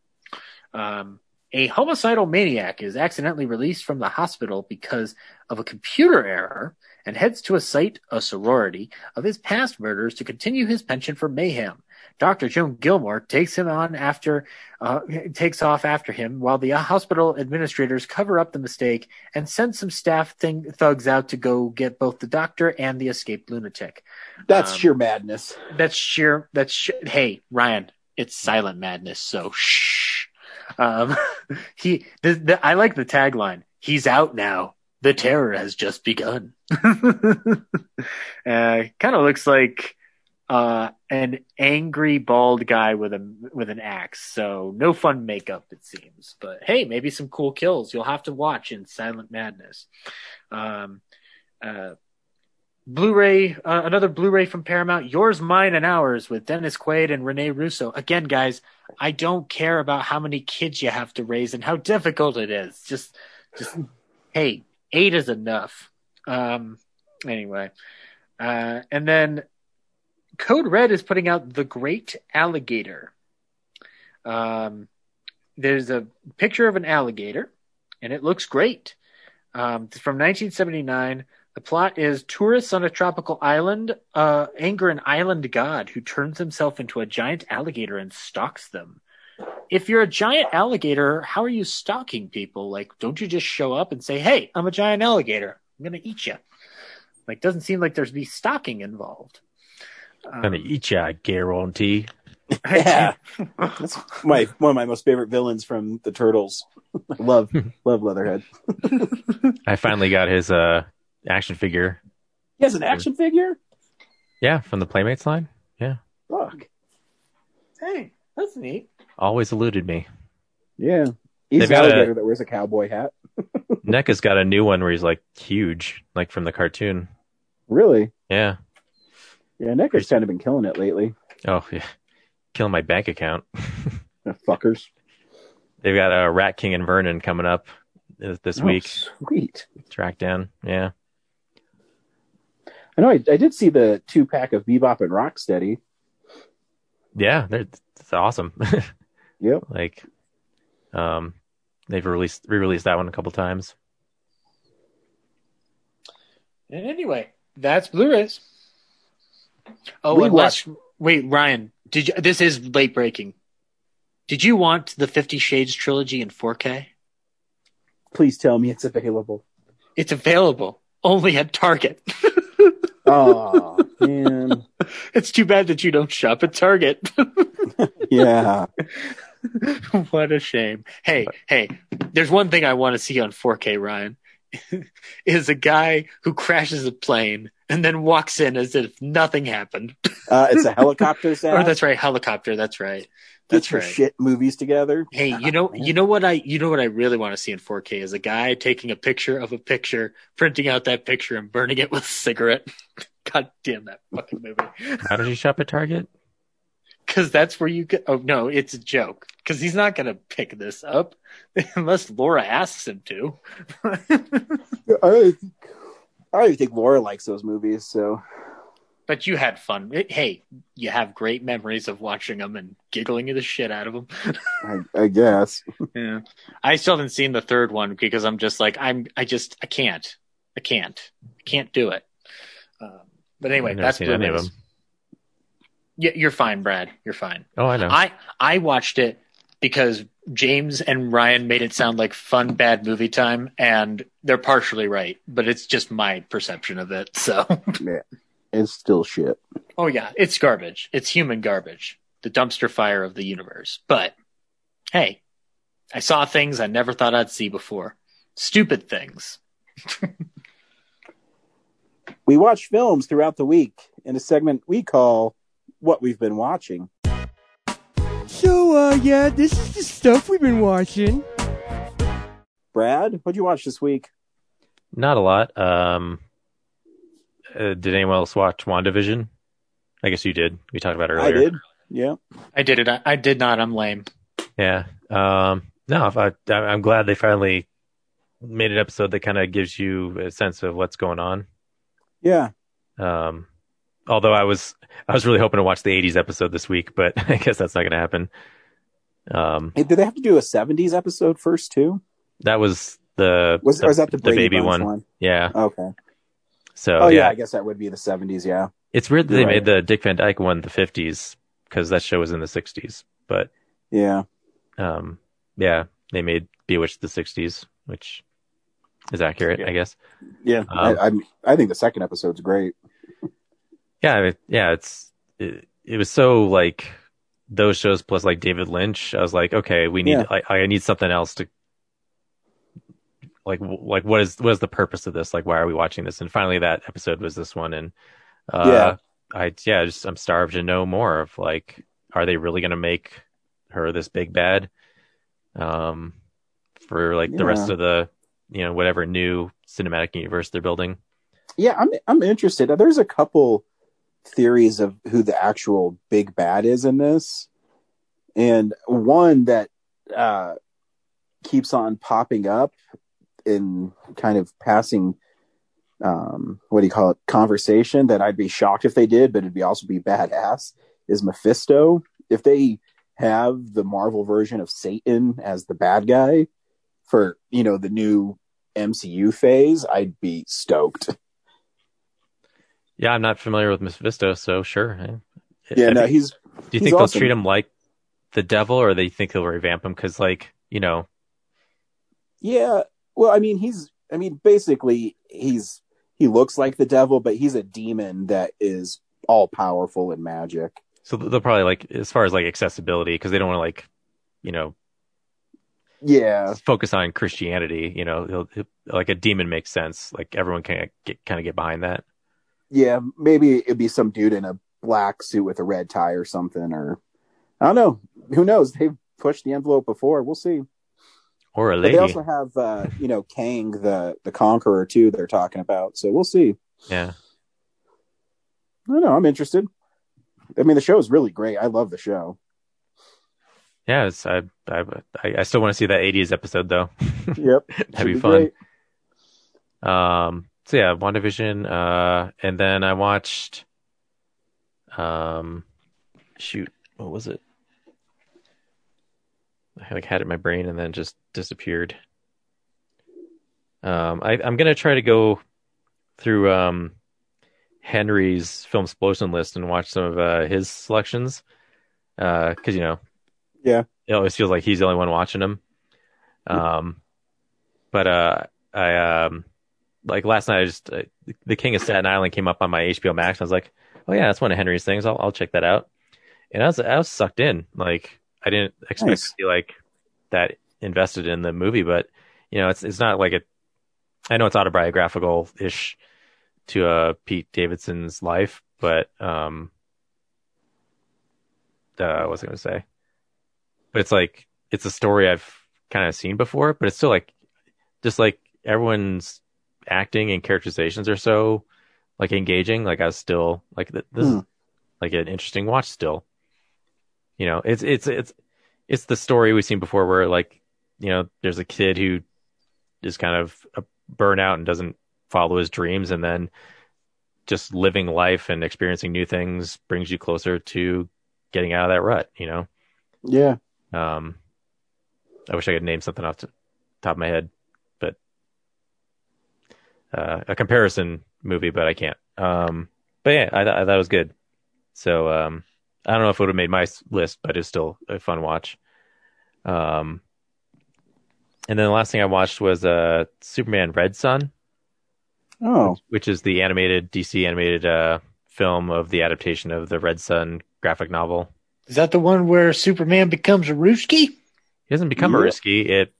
Um, a homicidal maniac is accidentally released from the hospital because of a computer error and heads to a site, a sorority, of his past murders to continue his penchant for mayhem. Dr. Joan Gilmore takes him on after, uh, takes off after him while the hospital administrators cover up the mistake and send some staff thing, thugs out to go get both the doctor and the escaped lunatic. That's um, sheer madness. That's sheer, that's, sh- hey, Ryan, it's silent madness, so shh. Um, he, the, the, I like the tagline. He's out now. The terror has just begun. uh, kind of looks like uh, an angry bald guy with a with an axe. So no fun makeup, it seems. But hey, maybe some cool kills. You'll have to watch in Silent Madness. Um, uh, Blu-ray, uh, another Blu-ray from Paramount, Yours, Mine, and Ours with Dennis Quaid and Rene Russo. Again, guys, I don't care about how many kids you have to raise and how difficult it is. Just, just, hey, eight is enough. Um, anyway, uh, and then Code Red is putting out The Great Alligator. Um, there's a picture of an alligator, and it looks great. Um, from 1979. The plot is tourists on a tropical island uh, anger an island god who turns himself into a giant alligator and stalks them. If you're a giant alligator, how are you stalking people? Like, don't you just show up and say, "Hey, I'm a giant alligator. I'm gonna eat you"? Like, doesn't seem like there's be stalking involved. I'm gonna eat you, I guarantee. yeah, that's my one of my most favorite villains from the Turtles. love, love Leatherhead. I finally got his uh action figure. He has an action figure? Yeah, from the Playmates line. Yeah. Fuck. Hey, that's neat. Always eluded me. Yeah. He's an alligator a, that wears a cowboy hat. NECA's got a new one where he's like huge, like from the cartoon. Really? Yeah. Yeah, NECA's kind of been killing it lately. Oh, yeah. Killing my bank account. fuckers. They've got a uh, Rat King and Vernon coming up this oh, week. Sweet. Track down. Yeah. I know. I, I did see the two pack of Bebop and Rocksteady. Yeah, it's awesome. yep. Like, um, they've released re-released that one a couple times. And anyway, that's Blu-rays. Oh, unless wait, Ryan, did you? This is late breaking. Did you want the Fifty Shades trilogy in 4K? Please tell me it's available. It's available only at Target. oh man, it's too bad that you don't shop at Target. yeah. what a shame. Hey, hey, there's one thing I want to see on 4K, Ryan. is a guy who crashes a plane and then walks in as if nothing happened. Uh, it's a helicopter sound. oh, that's right, helicopter. That's right. That's Get your right. shit movies together. Hey, you know, you know what I, you know what I really want to see in 4K is a guy taking a picture of a picture, printing out that picture and burning it with a cigarette. God damn that fucking movie. How did you shop at Target? Because that's where you get. Oh no, it's a joke. Because he's not going to pick this up unless Laura asks him to. I, I don't think Laura likes those movies, so. But you had fun. Hey, you have great memories of watching them and giggling the shit out of them. I, I guess. yeah, I still haven't seen the third one because I'm just like I'm. I just I can't. I can't. I can't do it. Um, but anyway, that's seen any of them. Yeah, you're fine, Brad. You're fine. Oh, I know. I I watched it because James and Ryan made it sound like fun bad movie time, and they're partially right, but it's just my perception of it. So yeah, it's still shit. Oh yeah, it's garbage. It's human garbage. The dumpster fire of the universe. But hey, I saw things I never thought I'd see before. Stupid things. we watch films throughout the week in a segment we call What We've Been Watching. So, uh, yeah, this is the stuff we've been watching. Brad, what'd you watch this week? Not a lot. Um, uh, did anyone else watch WandaVision? I guess you did. We talked about it earlier. I did. Yeah. I did it. I, I did not. I'm lame. Yeah. Um, no, I, I'm glad they finally made an episode that kind of gives you a sense of what's going on. Yeah. Um, although I was I was really hoping to watch the '80s episode this week, but I guess that's not going to happen. Um, Hey, did they have to do a '70s episode first too? that was the Was, the, that the, Brady baby Bunch one. Yeah. Okay. So Oh, yeah. yeah, I guess that would be the '70s. Yeah. it's weird that You're they made the Dick Van Dyke one the '50s because that show was in the '60s. But Yeah. um, yeah, they made Bewitched the '60s, which is accurate, I guess. Yeah. Um, I, I I think the second episode's great. Yeah, yeah, it's it, it was so like those shows plus like David Lynch. I was like, okay, we need Yeah. I, I need something else to like w- like what is what is the purpose of this? Like, why are we watching this? And finally, that episode was this one, and uh, Yeah. I yeah, just I'm starved to know more of like, are they really gonna make her this big bad? Um, for like the rest of the you know whatever new cinematic universe they're building. Yeah, I'm I'm interested. There's a couple theories of who the actual big bad is in this, and one that uh, keeps on popping up in kind of passing. Um, what do you call it? Conversation that I'd be shocked if they did, but it'd be also be badass. Is Mephisto? If they have the Marvel version of Satan as the bad guy for you know the new MCU phase, I'd be stoked. Yeah, I'm not familiar with Mephisto, so sure. Yeah, I no, he's Do you He's think they'll treat him like the devil, or they think they'll revamp him? Because, like, you know, yeah. Well, I mean, he's. I mean, basically, he's he looks like the devil, but he's a demon that is all powerful in magic. so they'll probably like as far as like accessibility, because they don't want to like, you know, Yeah, focus on Christianity. You know, like a demon makes sense. Like everyone can get kind of get behind that. Yeah. Maybe it'd be some dude in a black suit with a red tie or something, or I don't know. Who knows? They've pushed the envelope before. We'll see. Or a But lady. they also have, uh, you know, Kang the the Conqueror too. They're talking about, so we'll see. yeah. I don't know. I'm interested. I mean, the show is really great. I love the show. Yeah, it's, I, I, I I still want to see that 80s episode though. Yep, That'd be fun. Um, so yeah, WandaVision, uh, and then I watched, um, shoot, what was it? I like had it in my brain and then just disappeared. Um, I, I'm gonna try to go through um Henry's film explosion list and watch some of uh, his selections, uh, because you know, Yeah. it always feels like he's the only one watching them. Um, but uh, I um, like last night, I just uh, the King of Staten Island came up on my HBO Max. And I was like, oh yeah, that's one of Henry's things. I'll I'll check that out. And I was I was sucked in. Like I didn't expect Nice. to be like that invested in the movie, but you know, it's it's not like a. I know it's autobiographical ish to uh Pete Davidson's life, but um, uh, what was I going to say? But it's like it's a story I've kind of seen before, but it's still like just like everyone's acting and characterizations are so like engaging. Like I was still like this Hmm. is like an interesting watch still. You know, it's it's it's it's the story we've seen before where like you know there's a kid who is kind of a burnout and doesn't follow his dreams and then just living life and experiencing new things brings you closer to getting out of that rut you know Yeah. um i wish i could name something off the top of my head uh a comparison movie but i can't um but yeah i, th- I thought it was good so um i don't know if it would have made my list but it's still a fun watch um and then the last thing i watched was uh superman red sun Oh, which is the animated DC animated uh, film of the adaptation of the Red Sun graphic novel. Is that the one where Superman becomes a Rooski? He doesn't become a Yeah. risky. It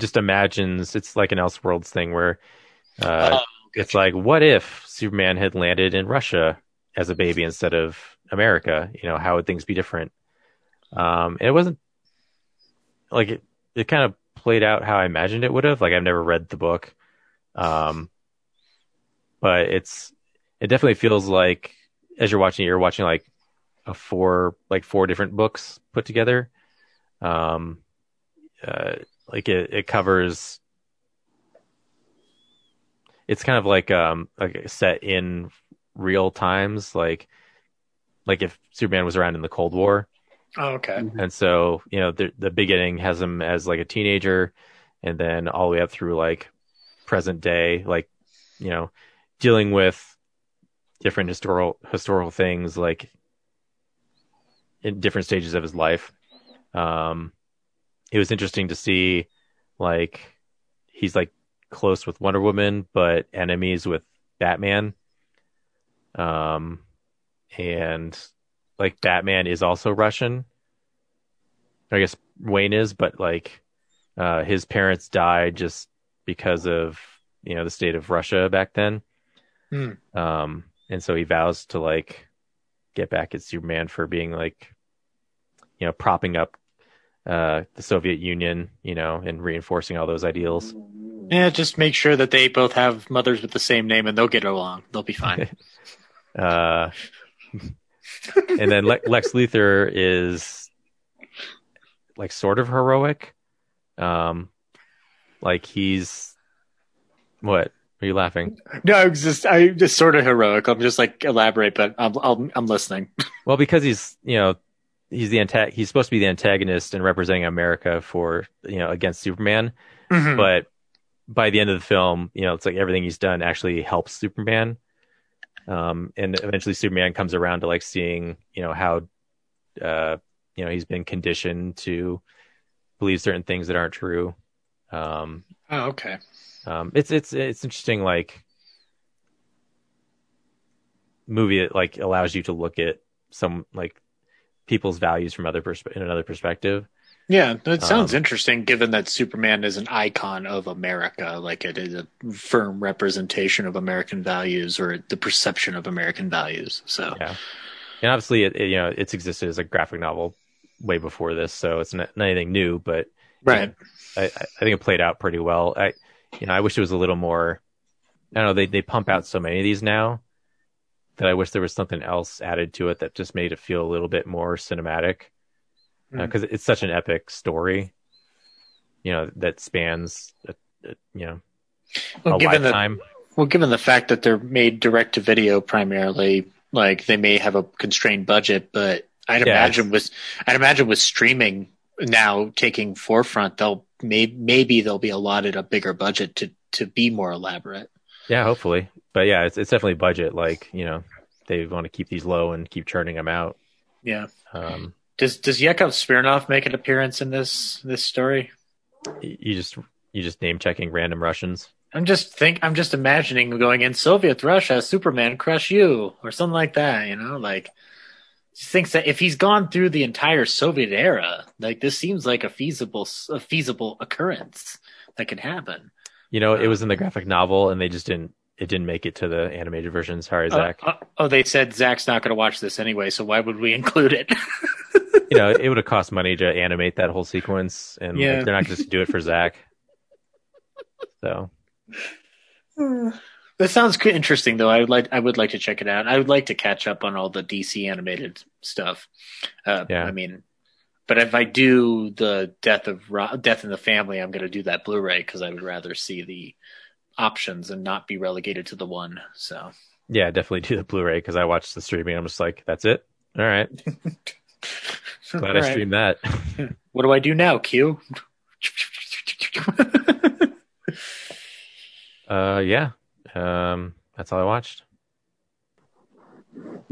just imagines it's like an Elseworlds thing where uh, Oh, it's like, what if Superman had landed in Russia as a baby instead of America? You know, how would things be different? Um, and it wasn't like it. It kind of played out how I imagined it would have. Like I've never read the book, um, but it's it definitely feels like as you're watching it, you're watching like a four like four different books put together. Um, uh, like it, it covers. It's kind of like um like set in real times, like like if Superman was around in the Cold War. Oh, okay. And so, you know, the the beginning has him as like a teenager, and then all the way up through like present day, like you know, dealing with different historical historical things, like in different stages of his life. Um, it was interesting to see, like, he's like close with Wonder Woman, but enemies with Batman. Um, and like Batman is also Russian. I guess Wayne is, but like uh, his parents died just because of you know the state of Russia back then. Hmm. Um, and so he vows to like get back at Superman for being like you know propping up uh, the Soviet Union, you know, and reinforcing all those ideals. Yeah, just make sure that they both have mothers with the same name and they'll get along. They'll be fine. Uh, and then Le- Lex Luthor is like sort of heroic. Um, like he's what? Are you laughing? no, I'm just I'm just sort of heroic. I'm just like elaborate, but I'm I'm, I'm listening. Well, because he's you know he's the anta- he's supposed to be the antagonist and representing America for you know against Superman, Mhm. but by the end of the film, you know it's like everything he's done actually helps Superman. Um, and eventually Superman comes around to like seeing you know how uh you know he's been conditioned to believe certain things that aren't true. Um, oh, okay. um, it's it's it's interesting like movie that like allows you to look at some like people's values from other persp- in another perspective. Yeah, that sounds Um, interesting given that Superman is an icon of America. Like it is a firm representation of American values or the perception of American values. So, Yeah, and obviously it, it, you know it's existed as a graphic novel way before this, so it's not, not anything new. But right. I, I I think it played out pretty well. I you know I wish it was a little more. I don't know they they pump out so many of these now that I wish there was something else added to it that just made it feel a little bit more cinematic because it's such an epic story. You know that spans a, a, you know Well, a given the lifetime. well, given the fact that they're made direct to video primarily, like they may have a constrained budget, but I'd Yeah, imagine with I'd imagine with streaming now taking forefront, they'll may, maybe they'll be allotted a bigger budget to to be more elaborate. Yeah, hopefully. But yeah, it's it's definitely budget. Like you know, they want to keep these low and keep churning them out. Yeah. Um, Does does Yakov Smirnoff make an appearance in this this story? you just you just name checking random Russians. I'm just think I'm just imagining going in Soviet Russia, Superman crush you or something like that. You know, like just thinks that if he's gone through the entire Soviet era, like this seems like a feasible a feasible occurrence that could happen. You know, it uh, was in the graphic novel, and they just didn't. It didn't make it to the animated version. Sorry, Zach. Uh, uh, oh, they said Zach's not going to watch this anyway, so why would we include it? you know, it would have cost money to animate that whole sequence, and like, they're not just do it for Zach. So That sounds interesting, though. I would like I would like to check it out. I would like to catch up on all the DC animated stuff. Uh, Yeah. I mean, but if I do the Death of Ro- Death in the Family, I'm going to do that Blu-ray because I would rather see the options and not be relegated to the one. So yeah, definitely do the Blu-ray because I watched the streaming. I'm just like, that's it. All right, glad All I right. that. What do I do now, Q? Uh, yeah, um, that's all I watched.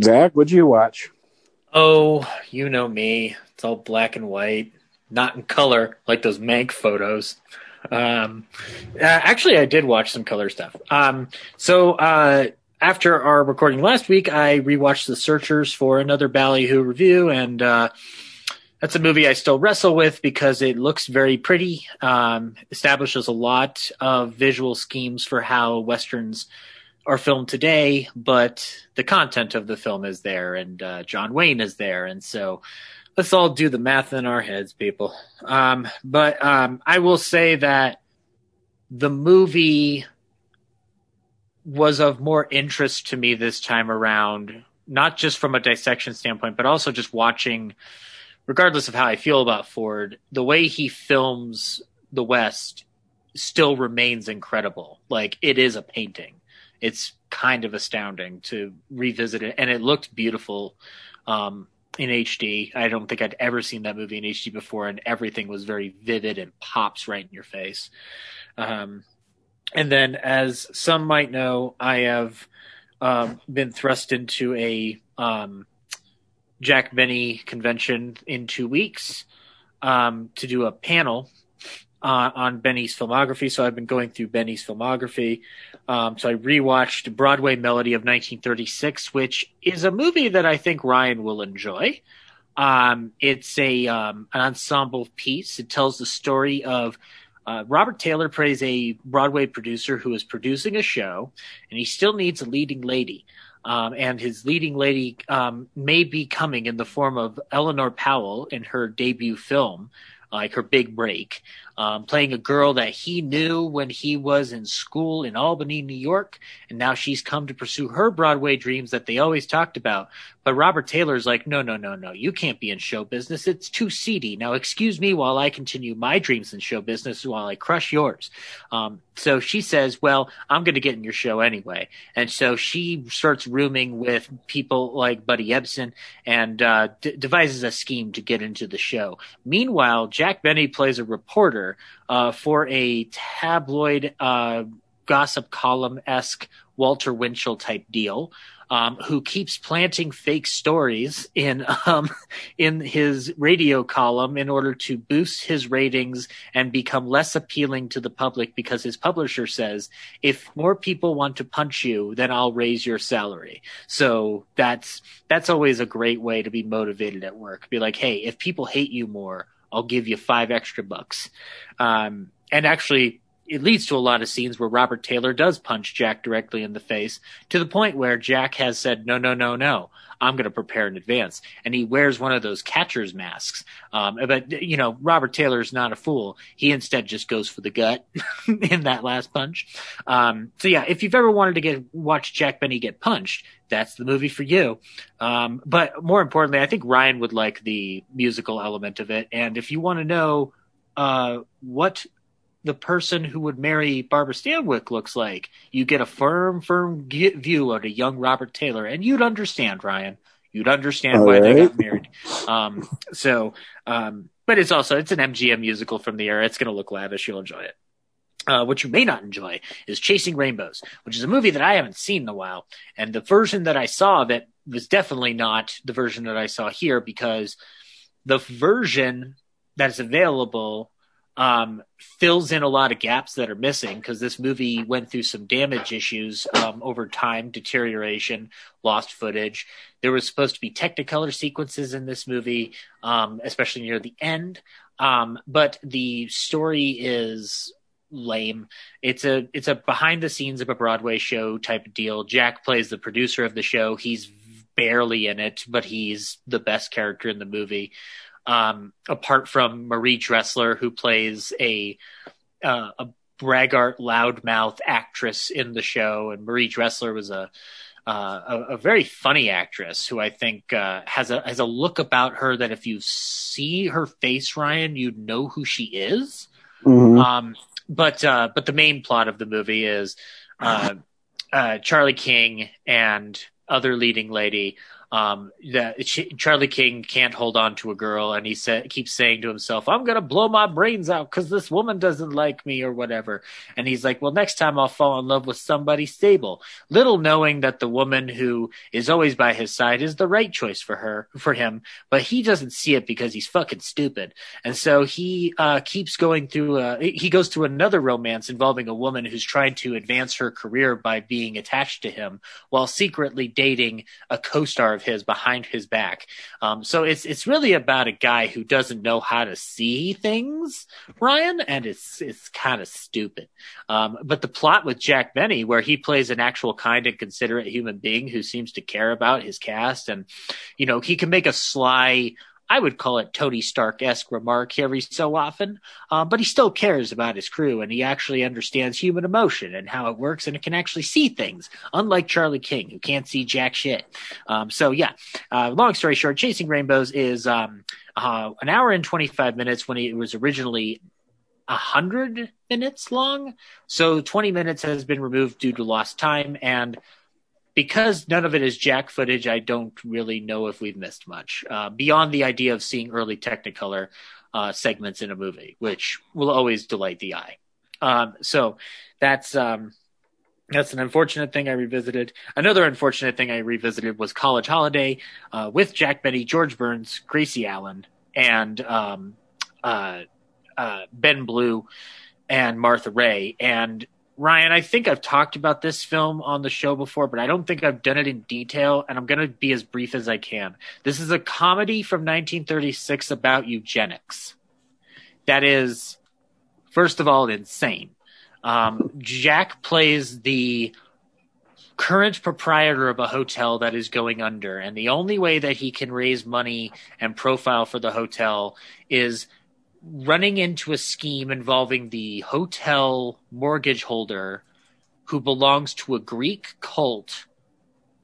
Zach, what'd you watch? oh, you know me. It's all black and white, not in color like those Mank photos. Um, uh, actually, I did watch some color stuff. Um, so uh, after our recording last week, I rewatched The Searchers for another Ballyhoo review, and uh, that's a movie I still wrestle with because it looks very pretty, um, establishes a lot of visual schemes for how westerns are filmed today, but the content of the film is there, and uh, John Wayne is there, and so let's all do the math in our heads, people. Um, but um, I will say that the movie was of more interest to me this time around, not just from a dissection standpoint, but also just watching regardless of how I feel about Ford, the way he films the West still remains incredible. Like it is a painting. It's kind of astounding to revisit it, and it looked beautiful um, in HD. I don't think I'd ever seen that movie in HD before, and everything was very vivid and pops right in your face. Um, and then, as some might know, I have um, been thrust into a um, Jack Benny convention in two weeks um, to do a panel uh, on Benny's filmography. So I've been going through Benny's filmography. Um, so I rewatched Broadway Melody of 1936, which is a movie that I think Ryan will enjoy. Um, it's a um, an ensemble piece. It tells the story of uh, Robert Taylor plays a Broadway producer who is producing a show, and he still needs a leading lady. Um, and his leading lady um, may be coming in the form of Eleanor Powell in her debut film, like her big break, um, playing a girl that he knew when he was in school in Albany, New York, and now she's come to pursue her Broadway dreams that they always talked about. But Robert Taylor's like, no, no, no, no, you can't be in show business. It's too seedy. Now, excuse me while I continue my dreams in show business while I crush yours. Um, so she says, well, I'm going to get in your show anyway. And so she starts rooming with people like Buddy Ebsen and uh, d- devises a scheme to get into the show. Meanwhile, Jack Benny plays a reporter uh, for a tabloid uh, gossip column esque Walter Winchell type deal um, who keeps planting fake stories in um, in his radio column in order to boost his ratings and become less appealing to the public because his publisher says if more people want to punch you, then I'll raise your salary. So that's that's always a great way to be motivated at work. Be like, hey, if people hate you more, I'll give you five extra bucks. Um, and actually, it leads to a lot of scenes where Robert Taylor does punch Jack directly in the face to the point where Jack has said, no, no, no, no, I'm going to prepare in advance. And he wears one of those catcher's masks. Um, but, you know, Robert Taylor's not a fool. He instead just goes for the gut in that last punch. Um, so yeah, if you've ever wanted to get, watch Jack Benny get punched, that's the movie for you. Um, but more importantly, I think Ryan would like the musical element of it. And if you want to know, uh, what the person who would marry Barbara Stanwyck looks like. You get a firm, firm view of a young Robert Taylor, and you'd understand, Ryan. You'd understand All why right. they got married. Um, so, um, but it's also it's an MGM musical from the era. It's going to look lavish. You'll enjoy it. Uh, what you may not enjoy is Chasing Rainbows, which is a movie that I haven't seen in a while. And the version that I saw that was definitely not the version that I saw here because the version that's available um, fills in a lot of gaps that are missing because this movie went through some damage issues um, over time, deterioration, lost footage. There was supposed to be Technicolor sequences in this movie, um, especially near the end. Um, but the story is lame. It's a it's a behind the scenes of a Broadway show type of deal. Jack plays the producer of the show. He's barely in it, but he's the best character in the movie um, apart from Marie Dressler, who plays a uh, a braggart, loudmouth actress in the show, and Marie Dressler was a uh, a, a, very funny actress who I think uh, has a has a look about her that if you see her face, Ryan, you'd know who she is. Mm-hmm. Um, but uh, but the main plot of the movie is uh, uh, Charlie King and other leading lady um, that Charlie King can't hold on to a girl, and he sa- keeps saying to himself, "I'm gonna blow my brains out because this woman doesn't like me or whatever." And he's like, "Well, next time I'll fall in love with somebody stable." Little knowing that the woman who is always by his side is the right choice for her for him, but he doesn't see it because he's fucking stupid, and so he uh, keeps going through. A, he goes through another romance involving a woman who's trying to advance her career by being attached to him while secretly dating a co-star of his behind his back. Um, so it's it's really about a guy who doesn't know how to see things, Ryan, and it's it's kind of stupid. Um, but the plot with Jack Benny, where he plays an actual kind and considerate human being who seems to care about his cast, and you know he can make a sly I would call it Tony Stark esque remark every so often, uh, but he still cares about his crew and he actually understands human emotion and how it works and it can actually see things, unlike Charlie King, who can't see jack shit. Um, so, yeah, uh, long story short, Chasing Rainbows is um, uh, an hour and 25 minutes when it was originally 100 minutes long. So 20 minutes has been removed due to lost time. And because none of it is jack footage, I don't really know if we've missed much uh, beyond the idea of seeing early Technicolor uh, segments in a movie, which will always delight the eye. Um, so that's um, that's an unfortunate thing I revisited. Another unfortunate thing I revisited was College Holiday uh, with Jack Benny, George Burns, Gracie Allen, and um, uh, uh, Ben Blue and Martha Raye. And Ryan, I think I've talked about this film on the show before, but I don't think I've done it in detail, and I'm going to be as brief as I can. This is a comedy from 1936 about eugenics. That is, first of all, insane. Um, Jack plays the current proprietor of a hotel that is going under, and the only way that he can raise money and profile for the hotel is running into a scheme involving the hotel mortgage holder who belongs to a Greek cult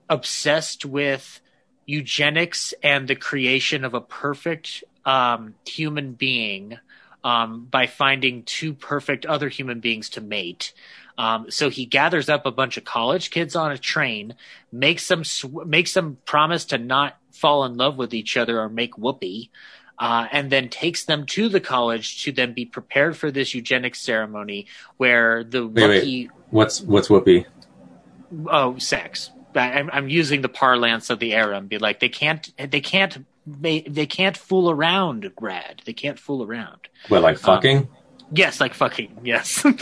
obsessed with eugenics and the creation of a perfect um, human being um, by finding two perfect other human beings to mate. Um, so he gathers up a bunch of college kids on a train, makes them sw- makes them promise to not fall in love with each other or make whoopee, uh, and then takes them to the college to then be prepared for this eugenics ceremony where the wait, lucky wait. what's what's whoopee oh sex. I'm, I'm using the parlance of the era and be like they can't they can't they, they can't fool around grad they can't fool around. What like fucking? um, yes like fucking yes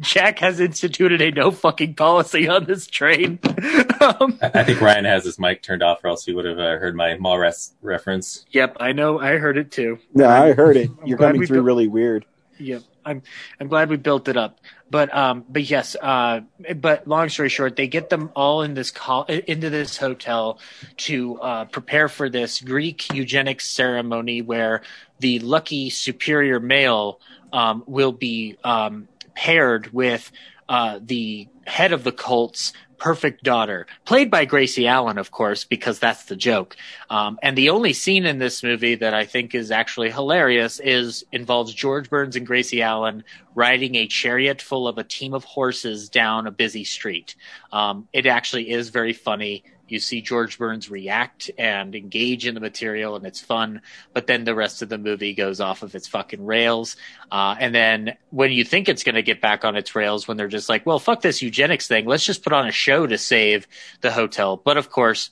Jack has instituted a no fucking policy on this train. um, I think Ryan has his mic turned off, or else he would have uh, heard my Mallrats reference. Yep, I know. I heard it too. No, I heard it. You're coming through really weird. Yep, I'm. I'm glad we built it up. But um, but yes. Uh, but long story short, they get them all in this call into this hotel to uh, prepare for this Greek eugenics ceremony where the lucky superior male um, will be um, paired with uh, the head of the cult's perfect daughter, played by Gracie Allen, of course, because that's the joke. Um, and the only scene in this movie that I think is actually hilarious is involves George Burns and Gracie Allen riding a chariot full of a team of horses down a busy street. Um, it actually is very funny. You see George Burns react and engage in the material, and it's fun. But then the rest of the movie goes off of its fucking rails. Uh, and then when you think it's going to get back on its rails, when they're just like, well, fuck this eugenics thing, let's just put on a show to save the hotel. But of course,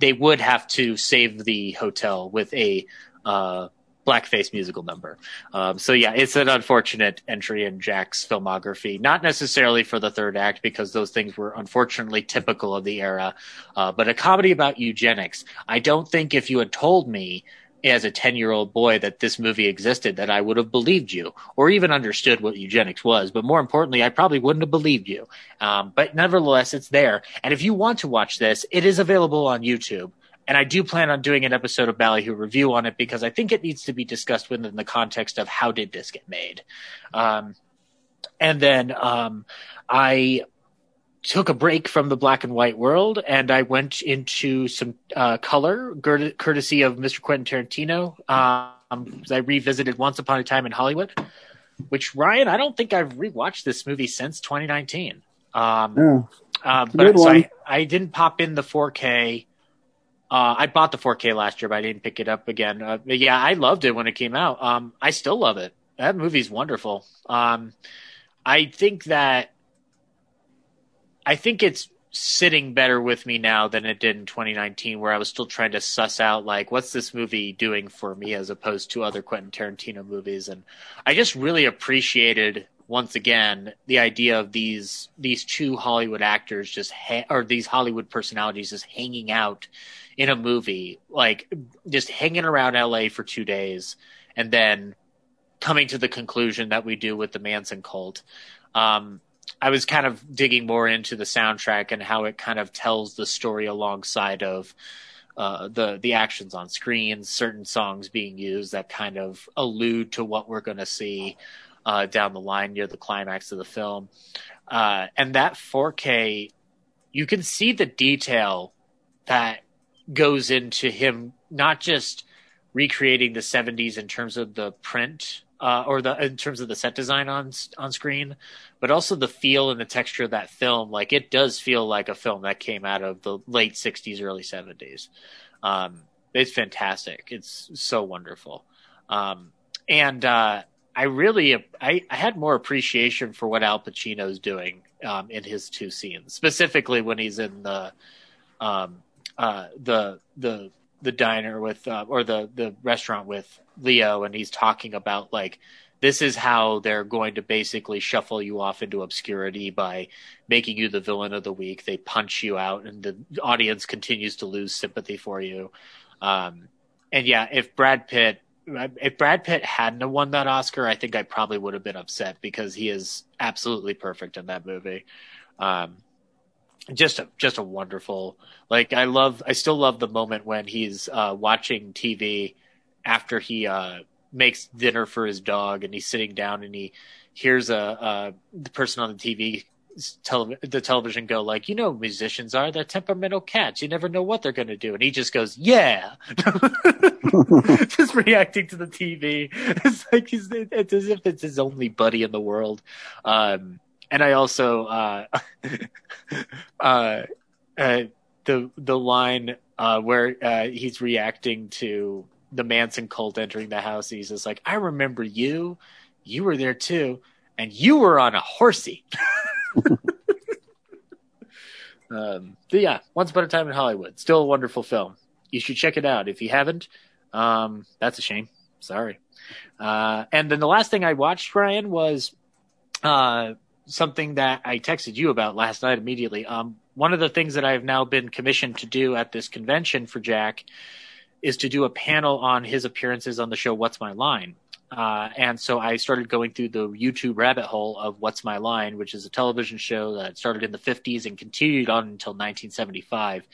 they would have to save the hotel with a uh, blackface musical number. Um, so yeah, it's an unfortunate entry in Jack's filmography. Not necessarily for the third act because those things were unfortunately typical of the era, uh, but a comedy about eugenics. I don't think if you had told me as a 10 year old boy that this movie existed that I would have believed you or even understood what eugenics was. But more importantly, I probably wouldn't have believed you. Um, but nevertheless, it's there. And if you want to watch this, it is available on YouTube and I do plan on doing an episode of Ballyhoo review on it because I think it needs to be discussed within the context of how did this get made. Um, and then um, I took a break from the black and white world and I went into some uh, color, courtesy of Mr. Quentin Tarantino. Um, I revisited Once Upon a Time in Hollywood, which Ryan, I don't think I've rewatched this movie since 2019. Um, yeah. uh, but so I, I didn't pop in the 4K uh, I bought the 4K last year, but I didn't pick it up again. Uh, yeah, I loved it when it came out. Um, I still love it. That movie's wonderful. Um, I think that I think it's sitting better with me now than it did in 2019, where I was still trying to suss out like what's this movie doing for me as opposed to other Quentin Tarantino movies, and I just really appreciated once again the idea of these these two Hollywood actors just ha- or these Hollywood personalities just hanging out in a movie, like just hanging around LA for two days and then coming to the conclusion that we do with the Manson cult. Um, I was kind of digging more into the soundtrack and how it kind of tells the story alongside of uh, the the actions on screen, certain songs being used that kind of allude to what we're going to see uh, down the line near the climax of the film. Uh, and that 4K, you can see the detail that goes into him not just recreating the 70s in terms of the print uh, or the in terms of the set design on on screen, but also the feel and the texture of that film. Like it does feel like a film that came out of the late '60s, early '70s. Um, it's fantastic. It's so wonderful, um, and uh, I really I, I, had more appreciation for what Al Pacino's doing um, in his two scenes, specifically when he's in the um, uh, the the the diner with uh, or the the restaurant with Leo, and he's talking about like this is how they're going to basically shuffle you off into obscurity by making you the villain of the week. They punch you out, and the audience continues to lose sympathy for you. Um, and yeah, if Brad Pitt if Brad Pitt hadn't won that Oscar, I think I probably would have been upset because he is absolutely perfect in that movie. Um, just a just a wonderful like I love I still love the moment when he's uh, watching TV after he uh, makes dinner for his dog and he's sitting down and he hears a, a the person on the TV the television go like you know musicians are they're temperamental cats you never know what they're going to do and he just goes yeah just reacting to the TV it's like he's it's as if it's his only buddy in the world um, and I also uh, uh, uh, the the line uh, where uh, he's reacting to the Manson cult entering the house. He's just like, "I remember you. You were there too, and you were on a horsey." um, but yeah, Once Upon a Time in Hollywood, still a wonderful film. You should check it out if you haven't. Um, that's a shame. Sorry. Uh, and then the last thing I watched, Ryan, was uh, something that I texted you about last night immediately. Um, one of the things that I have now been commissioned to do at this convention for Jack is to do a panel on his appearances on the show What's My Line. Uh, and so I started going through the YouTube rabbit hole of What's My Line, which is a television show that started in the 50s and continued on until 1975.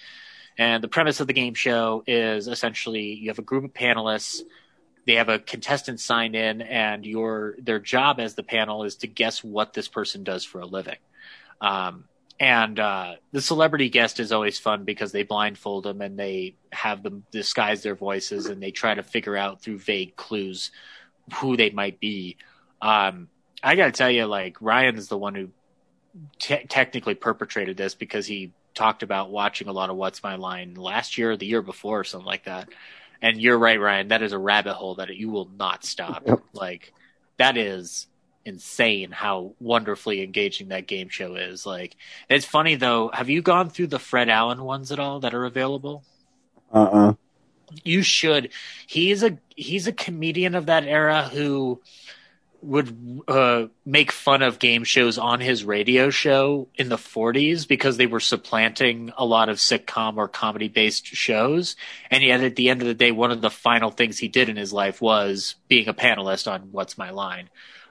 And the premise of the game show is essentially you have a group of panelists they have a contestant sign in and your their job as the panel is to guess what this person does for a living um, and uh, the celebrity guest is always fun because they blindfold them and they have them disguise their voices and they try to figure out through vague clues who they might be um, i gotta tell you like ryan is the one who te- technically perpetrated this because he talked about watching a lot of what's my line last year or the year before or something like that and you're right, Ryan. That is a rabbit hole that you will not stop. Yep. Like that is insane how wonderfully engaging that game show is. Like it's funny though. Have you gone through the Fred Allen ones at all that are available? Uh uh-uh. uh You should. He's a he's a comedian of that era who would uh, make fun of game shows on his radio show in the 40s because they were supplanting a lot of sitcom or comedy based shows. And yet, at the end of the day, one of the final things he did in his life was being a panelist on What's My Line.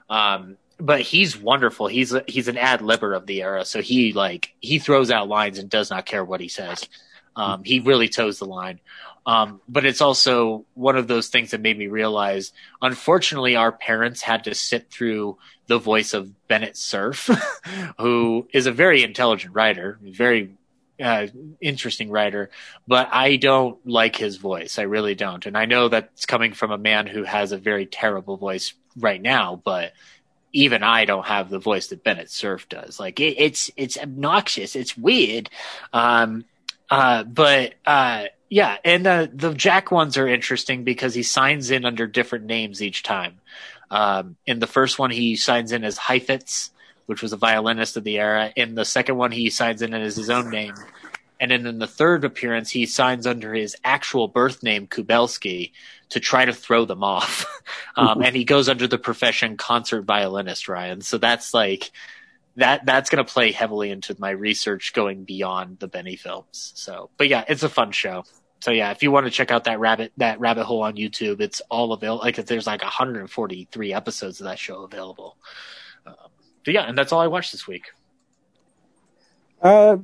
Um, but he's wonderful. He's a, he's an ad libber of the era, so he like he throws out lines and does not care what he says. Um, he really toes the line. Um, but it's also one of those things that made me realize, unfortunately, our parents had to sit through the voice of Bennett Cerf, who is a very intelligent writer, very uh, interesting writer, but I don't like his voice. I really don't. And I know that's coming from a man who has a very terrible voice right now, but even I don't have the voice that Bennett Cerf does. Like it, it's, it's obnoxious. It's weird. Um, uh, but, uh, yeah, and uh, the Jack ones are interesting because he signs in under different names each time. Um, in the first one, he signs in as Heifetz, which was a violinist of the era. In the second one, he signs in as his own name. And then in the third appearance, he signs under his actual birth name, Kubelsky, to try to throw them off. um, and he goes under the profession concert violinist, Ryan. So that's like, that that's going to play heavily into my research going beyond the Benny films. So, but yeah, it's a fun show so yeah, if you want to check out that rabbit that rabbit hole on YouTube, it's all available. Like there's like 143 episodes of that show available. Um, but yeah, and that's all I watched this week. Uh,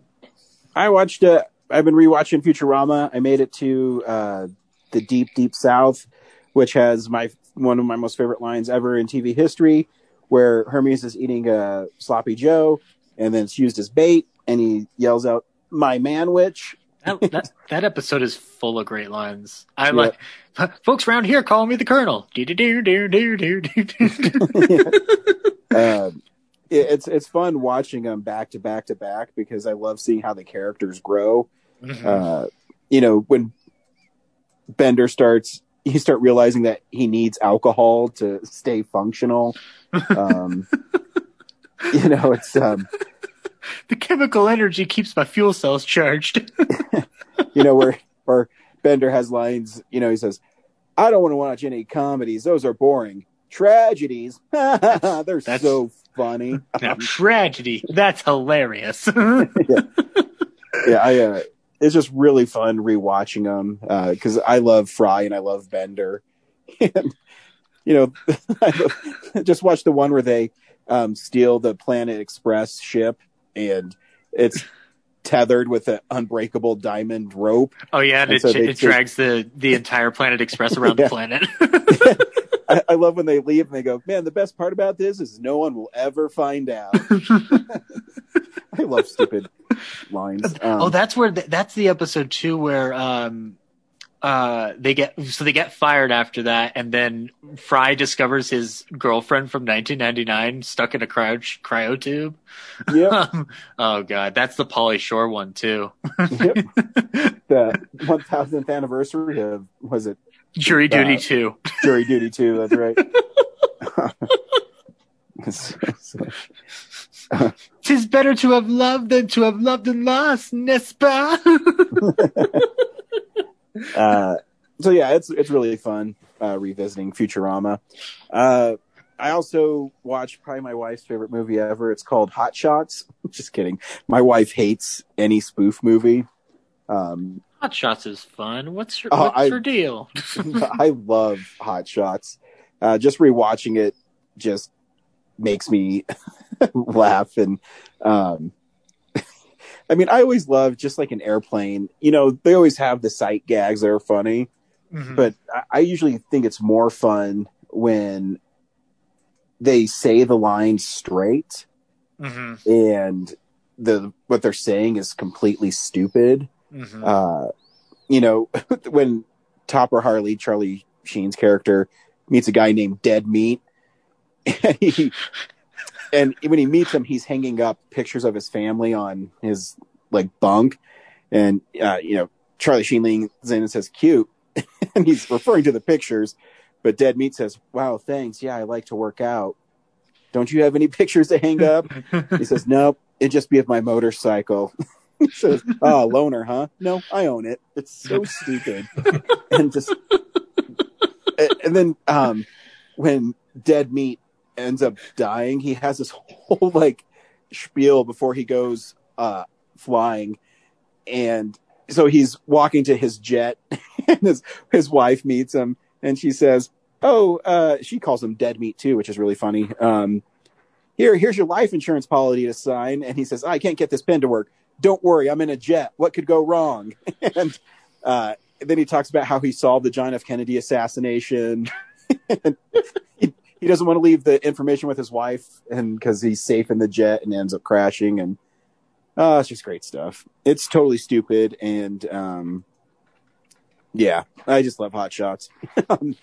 I watched. Uh, I've been rewatching Futurama. I made it to uh, the deep, deep South, which has my one of my most favorite lines ever in TV history, where Hermes is eating a sloppy Joe, and then it's used as bait, and he yells out, "My manwich!" That, that, that episode is full of great lines. I'm yeah. like, folks around here call me the Colonel. it's it's fun watching them back to back to back because I love seeing how the characters grow. Mm-hmm. Uh, you know, when Bender starts, you start realizing that he needs alcohol to stay functional. Um, you know, it's um, the chemical energy keeps my fuel cells charged. you know, where where Bender has lines. You know, he says, "I don't want to watch any comedies; those are boring." Tragedies, they're That's... so funny. Now, tragedy. That's hilarious. yeah. yeah, I. Uh, it's just really fun rewatching them because uh, I love Fry and I love Bender. and you know, I just watch the one where they um, steal the Planet Express ship and it's tethered with an unbreakable diamond rope. Oh yeah, and it, so it drags the the entire Planet Express around the planet. I, I, love when they leave and they go, man, the best part about this is no one will ever find out. I love stupid lines. Um, oh, that's where the, that's the episode too where um, uh, they get so they get fired after that, and then Fry discovers his girlfriend from 1999 stuck in a cryo cryo tube. Yeah. oh god, that's the Pauly Shore one too. yep. The 1000th anniversary of was it Jury uh, Duty Two? Jury Duty Two. That's right. Tis better to have loved than to have loved and lost, n'est-ce pas. Uh, so yeah, it's it's really fun uh, revisiting Futurama. Uh, I also watched probably my wife's favorite movie ever. It's called Hot Shots. Just kidding. My wife hates any spoof movie. Um, Hot Shots is fun. What's your, uh, what's I, your deal? I love Hot Shots. Uh, just rewatching it just makes me laugh and um, I mean, I always love just like an airplane. You know, they always have the sight gags that are funny, mm-hmm. but I, I usually think it's more fun when they say the line straight mm-hmm. and the what they're saying is completely stupid. Mm-hmm. Uh, you know, when Topper Harley, Charlie Sheen's character, meets a guy named Dead Meat, and he and when he meets him, he's hanging up pictures of his family on his like bunk, and uh, you know Charlie Sheen leans in and says "cute," and he's referring to the pictures, but Dead Meat says, "Wow, thanks. Yeah, I like to work out. Don't you have any pictures to hang up?" he says, "Nope. It'd just be of my motorcycle." he says, "Oh, loner, huh? No, I own it. It's so stupid." and just and then um, when Dead Meat ends up dying, he has this whole like spiel before he goes uh, flying, and so he's walking to his jet, and his his wife meets him, and she says, "Oh, uh, she calls him dead meat too, which is really funny." Um, here, here's your life insurance policy to sign, and he says, "I can't get this pen to work." Don't worry, I'm in a jet. What could go wrong? and uh, then he talks about how he solved the John F. Kennedy assassination. he, he doesn't want to leave the information with his wife, and because he's safe in the jet and ends up crashing, and uh, it's just great stuff. It's totally stupid, and um, yeah, I just love Hot Shots. um,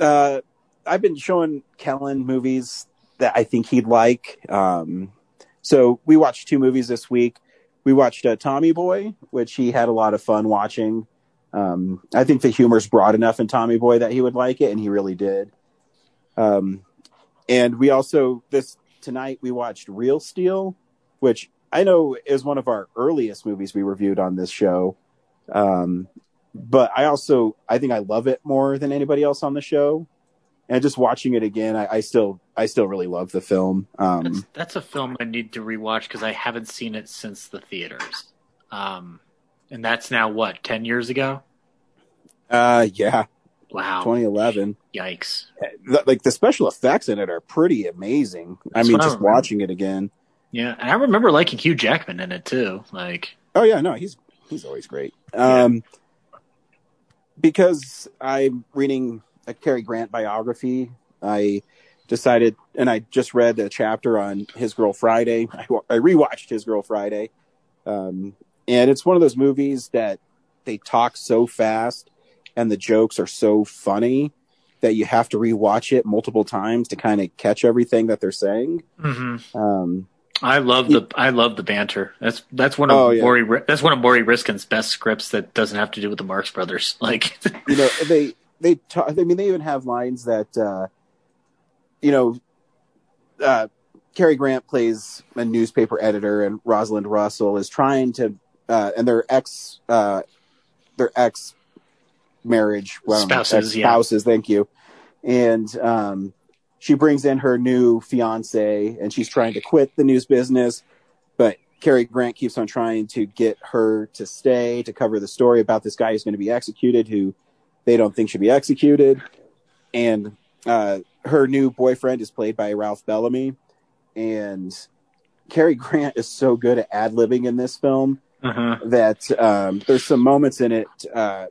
uh, I've been showing Kellen movies that I think he'd like. Um, so we watched two movies this week. We watched uh, Tommy Boy, which he had a lot of fun watching. Um, I think the humor's broad enough in Tommy Boy that he would like it, and he really did. Um, and we also this tonight we watched Real Steel, which I know is one of our earliest movies we reviewed on this show. Um, but I also I think I love it more than anybody else on the show. And just watching it again, I, I still I still really love the film. Um, that's, that's, a film I need to rewatch because I haven't seen it since the theaters. Um, and that's now what ten years ago. Uh, yeah, Wow. 2011. Yikes. like the special effects in it are pretty amazing. That's I mean, just I watching it again. Yeah, and I remember liking Hugh Jackman in it too. Like, Oh yeah, no, he's he's always great. Um, because I'm reading a Cary Grant biography, I decided, and I just read a chapter on His Girl Friday. I, I rewatched His Girl Friday, um, and it's one of those movies that they talk so fast and the jokes are so funny that you have to rewatch it multiple times to kind of catch everything that they're saying. Mm-hmm. Um, I love the I love the banter. That's that's one of Oh, yeah. Morrie that's one of Morrie Ryskind's best scripts that doesn't have to do with the Marx Brothers. Like, you know they they talk, I mean they even have lines that uh you know uh Cary Grant plays a newspaper editor and Rosalind Russell is trying to uh and their ex uh their ex marriage well, know, Spouses, yeah. thank you and um she brings in her new fiance and she's trying to quit the news business but Cary Grant keeps on trying to get her to stay to cover the story about this guy who's going to be executed who they don't think should be executed. And uh, her new boyfriend is played by Ralph Bellamy. And Cary Grant is so good at ad libbing in this film uh-huh. that um, there's some moments in it. Uh,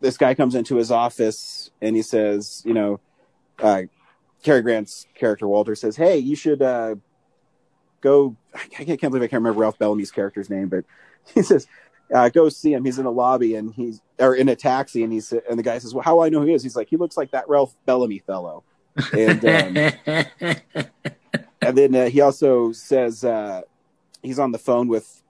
this guy comes into his office and he says, you know, uh, Cary Grant's character Walter says, "Hey, you should uh, go." I can't believe I can't remember Ralph Bellamy's character's name, but he says, uh, "Go see him. He's in the lobby and he's or in a taxi." And he's and the guy says, "Well, how do I know who he is?" He's like, "He looks like that Ralph Bellamy fellow." And um, and then uh, he also says uh, he's on the phone with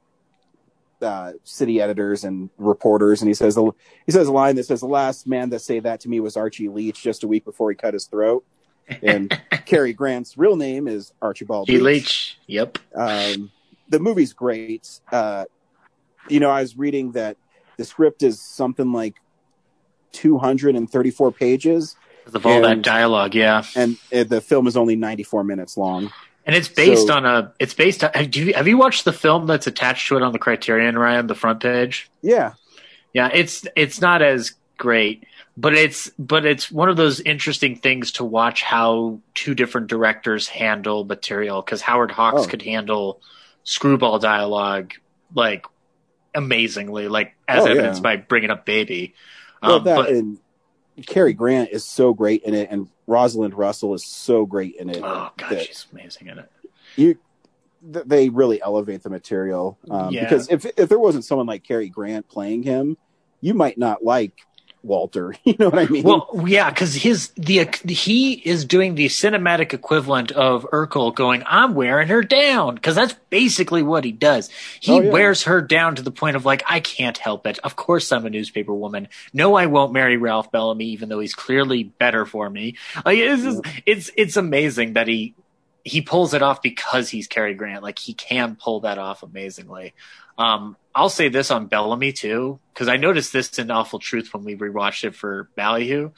uh, city editors and reporters, and he says he says a line that says, "The last man that say that to me was Archie Leach, just a week before he cut his throat." And Cary Grant's real name is Archibald. Leach. Leach. Yep. Um, the movie's great. Uh, you know, I was reading that the script is something like 234 pages, Of all that dialogue, yeah. and uh, the film is only 94 minutes long. And it's based So- on a. It's based on. Have you, have you watched the film that's attached to it on the Criterion, Ryan? The front page. Yeah, Yeah, it's it's not as great, but it's but it's one of those interesting things to watch how two different directors handle material because Howard Hawks Oh. could handle screwball dialogue like amazingly, like as Oh, yeah. by bringing up Baby. well, Um, that but and Cary Grant is so great in it, and Rosalind Russell is so great in it. oh god, she's amazing in it. you th- they really elevate the material um, Yeah. because if if there wasn't someone like Cary Grant playing him, you might not like Walter. You know what I mean? Well, yeah, because his the he is doing the cinematic equivalent of Urkel going, "I'm wearing her down," because that's basically what he does. He Oh, yeah. wears her down to the point of like, I can't help it. Of course, I'm a newspaper woman. No, I won't marry Ralph Bellamy, even though he's clearly better for me. Like, it's just, it's it's amazing that he he pulls it off because he's Cary Grant. Like he can pull that off amazingly. Um, I'll say this on Bellamy too, because I noticed this in Awful Truth when we rewatched it for Ballyhoo.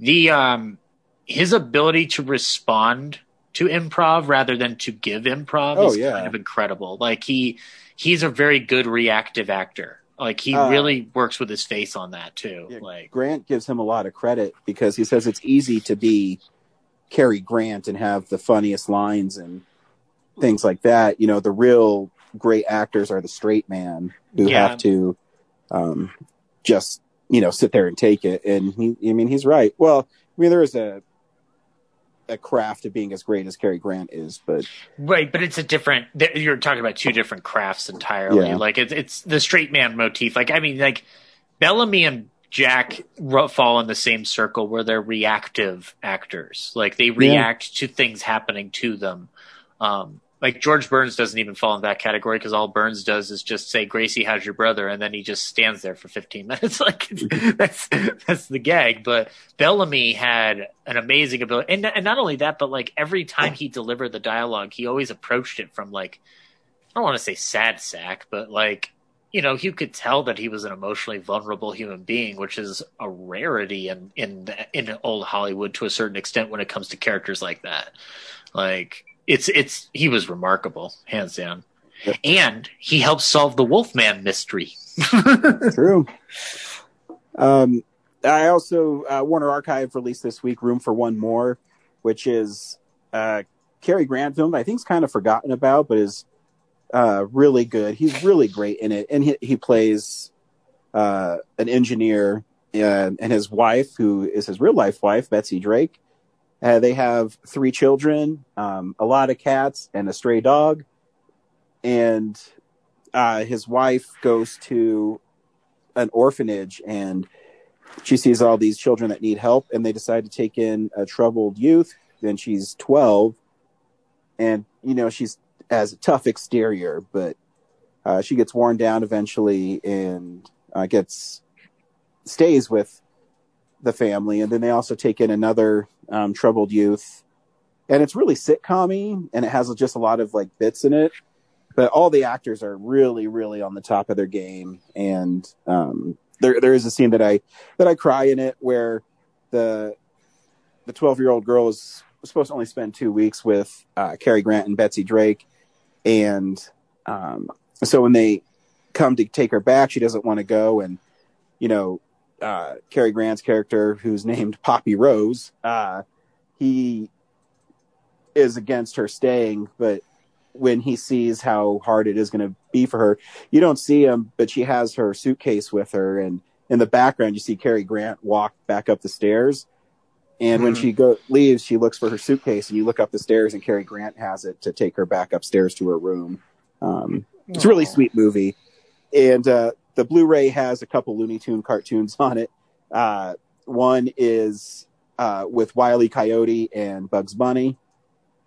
The um, his ability to respond to improv rather than to give improv Oh, is yeah. kind of incredible. Like he he's a very good reactive actor. Like he Uh, really works with his face on that too. Yeah. Like Grant gives him a lot of credit because he says it's easy to be Cary Grant and have the funniest lines and things like that. You know, the real great actors are the straight man who Yeah. have to um, just you know sit there and take it. And he, I mean, he's right. Well, I mean, there is a a craft of being as great as Cary Grant is, but Right, but it's a different. You're talking about two different crafts entirely. Yeah. Like it's it's the straight man motif. Like I mean, like Bellamy and Jack fall in the same circle where they're reactive actors. Like they react to things happening to them. Um, like George Burns doesn't even fall in that category because all Burns does is just say, "Gracie, how's your brother?" and then he just stands there for 15 minutes. like that's that's the gag. But Bellamy had an amazing ability, and and not only that, but like every time he delivered the dialogue, he always approached it from like I don't want to say sad sack, but like you know, you could tell that he was an emotionally vulnerable human being, which is a rarity in in in old Hollywood to a certain extent when it comes to characters like that. Like it's it's he was remarkable, hands down. Yep. And he helped solve the Wolfman mystery. True. Um, I also uh, Warner Archive released this week "Room for One More," which is uh, Cary Grant film. I think it's kind of forgotten about, but is uh, really good. He's really great in it, and he he plays uh, an engineer uh, and his wife, who is his real life wife, Betsy Drake. Uh, they have three children, um, a lot of cats, and a stray dog. And uh, his wife goes to an orphanage and she sees all these children that need help, and they decide to take in a troubled youth. And she's 12, and you know, she's has a tough exterior, but uh, she gets worn down eventually and uh, gets stays with the family, and then they also take in another um, troubled youth, and it's really sitcommy, and it has just a lot of like bits in it. But all the actors are really, really on the top of their game, and um, there there is a scene that I that I cry in it where the the twelve year old girl is supposed to only spend two weeks with uh, Cary Grant and Betsy Drake, and um, so when they come to take her back, she doesn't want to go, and you know uh, Cary Grant's character, who's named Poppy Rose, uh, he is against her staying, but when he sees how hard it is going to be for her, you don't see him, but she has her suitcase with her, and in the background you see Cary Grant walk back up the stairs. And mm-hmm. when she go leaves, she looks for her suitcase, and you look up the stairs, and Cary Grant has it to take her back upstairs to her room. Um, it's a really sweet movie, and uh, the Blu-ray has a couple Looney Tune cartoons on it. Uh, one is uh, with Wiley e. Coyote and Bugs Bunny,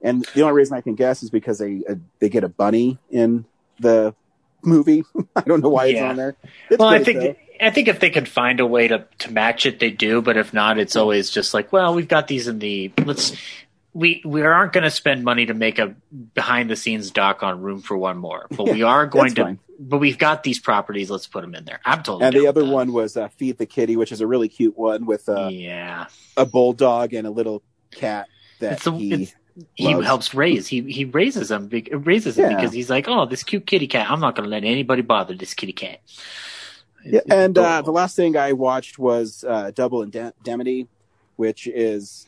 and the only reason I can guess is because they uh, they get a bunny in the movie. I don't know why yeah. it's on there. It's well, I think though. I think if they could find a way to to match it, they do. But if not, it's always just like, well, we've got these in the let's we we aren't going to spend money to make a behind the scenes doc on Room for One More, but we are going to. Fine. But we've got these properties. Let's put them in there. I'm totally. And the other one was uh, Feed the Kitty, which is a really cute one with uh, yeah a bulldog and a little cat that a, he he helps raise. He he raises them raises yeah. because he's like, oh, this cute kitty cat. I'm not going to let anybody bother this kitty cat. yeah, and uh, the last thing I watched was uh, Double Indemnity, which is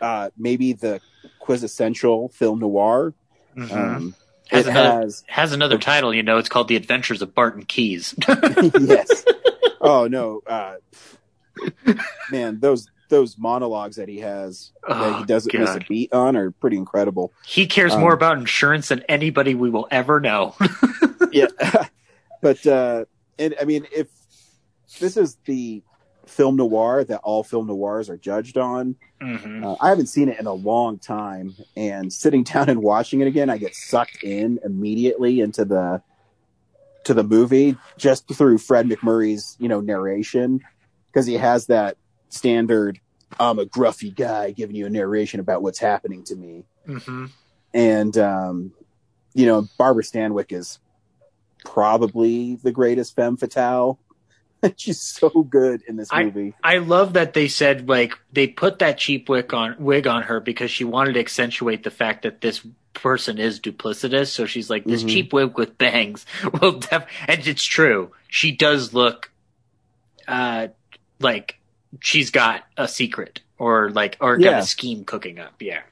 uh, maybe the quintessential film noir. Mm-hmm. Um, has another, has, has another title, you know. It's called The Adventures of Barton Keyes. yes. Oh no, uh, man, those those monologues that he has oh, that he doesn't God. miss a beat on are pretty incredible. He cares um, more about insurance than anybody we will ever know. yeah, but uh, and I mean, if this is the film noir that all film noirs are judged on. Mm-hmm. Uh, I haven't seen it in a long time, and sitting down and watching it again, I get sucked in immediately into the to the movie just through Fred MacMurray's you know narration because he has that standard I'm a gruffy guy giving you a narration about what's happening to me, mm-hmm. and um, you know Barbara Stanwyck is probably the greatest femme fatale She's so good in this movie. I, I love that they said like they put that cheap wig on wig on her because she wanted to accentuate the fact that this person is duplicitous. So she's like this mm-hmm. cheap wig with bangs will def and it's true. She does look uh like she's got a secret or like or yeah. got a scheme cooking up. Yeah.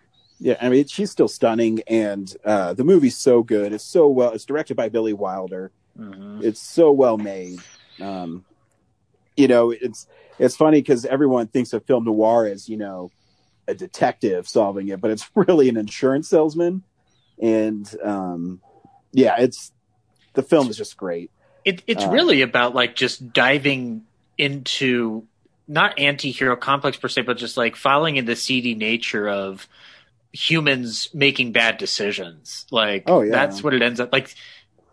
Yeah, I mean she's still stunning, and uh, the movie's so good. It's so well. It's directed by Billy Wilder. Mm-hmm. It's so well made. Um, you know, it's it's funny because everyone thinks of film noir as you know a detective solving it, but it's really an insurance salesman. And um, yeah, it's the film is just great. It, it's uh, really about like just diving into not anti-hero complex per se, but just like following in the seedy nature of humans making bad decisions. Like, oh, yeah. that's what it ends up like.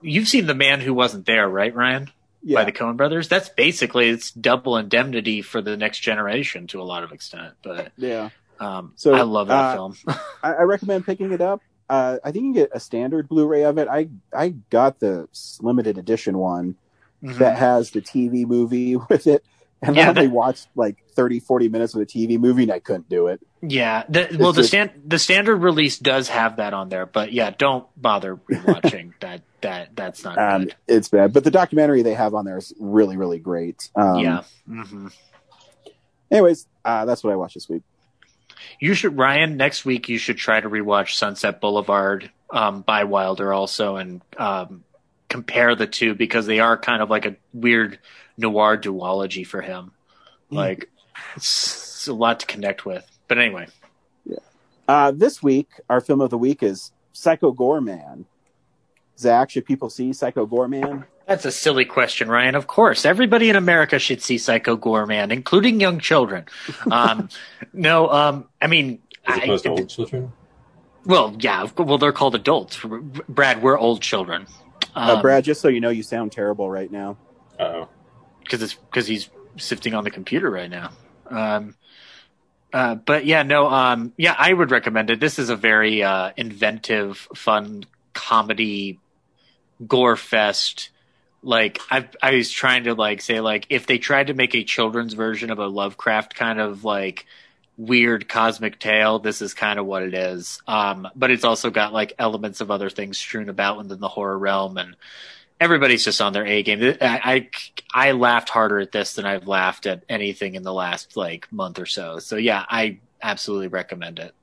You've seen the man who wasn't there, right, Ryan? Yeah. by the Coen brothers. That's basically it's double indemnity for the next generation to a lot of extent. But yeah, um, so I love that uh, film. I, I, recommend picking it up. Uh, I think you can get a standard Blu-ray of it. I I got the limited edition one mm-hmm. that has the TV movie with it. And yeah, I only that, watched like 30, 40 minutes of the TV movie and I couldn't do it. Yeah. The, well, the, stand, the standard release does have that on there, but yeah, don't bother rewatching that that that's not um, good. It's bad, but the documentary they have on there is really really great. Um, yeah. Mm-hmm. Anyways, uh, that's what I watched this week. You should Ryan next week. You should try to rewatch Sunset Boulevard um, by Wilder also and um, compare the two because they are kind of like a weird noir duology for him. Mm. Like it's, it's, a lot to connect with. But anyway, yeah. Uh, this week, our film of the week is Psycho Goreman. Zach, should people see Psycho Goreman? That's a silly question, Ryan. Of course, everybody in America should see Psycho Goreman, including young children. Um, no, um, I mean, as opposed I, to old children. Well, yeah, well, they're called adults. Brad, we're old children. Um, uh, Brad, just so you know, you sound terrible right now. Oh, because it's because he's sifting on the computer right now. Um, uh, but yeah, no, um, yeah, I would recommend it. This is a very uh, inventive, fun comedy gore fest. Like I, I was trying to like say like if they tried to make a children's version of a Lovecraft kind of like weird cosmic tale, this is kind of what it is. Um, but it's also got like elements of other things strewn about within the horror realm, and everybody's just on their A game. I, I, I laughed harder at this than I've laughed at anything in the last like month or so. So yeah, I absolutely recommend it.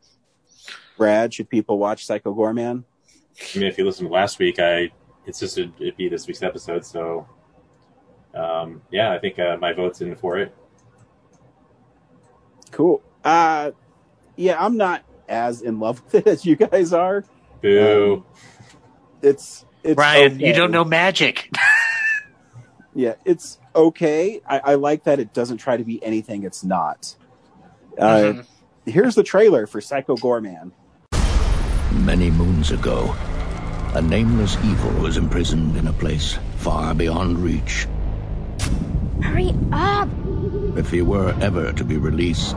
Brad, should people watch Psycho Goreman? I mean, if you listened to last week, I insisted it be this week's episode. So, um, yeah, I think uh, my vote's in for it. Cool. Uh, yeah, I'm not as in love with it as you guys are. Boo. Um, it's it's Ryan. Okay. You don't know magic. yeah, it's okay. I, I, like that it doesn't try to be anything it's not. Uh, mm-hmm. Here's the trailer for Psycho Goreman. Many moons ago, a nameless evil was imprisoned in a place far beyond reach. Hurry up! If he were ever to be released,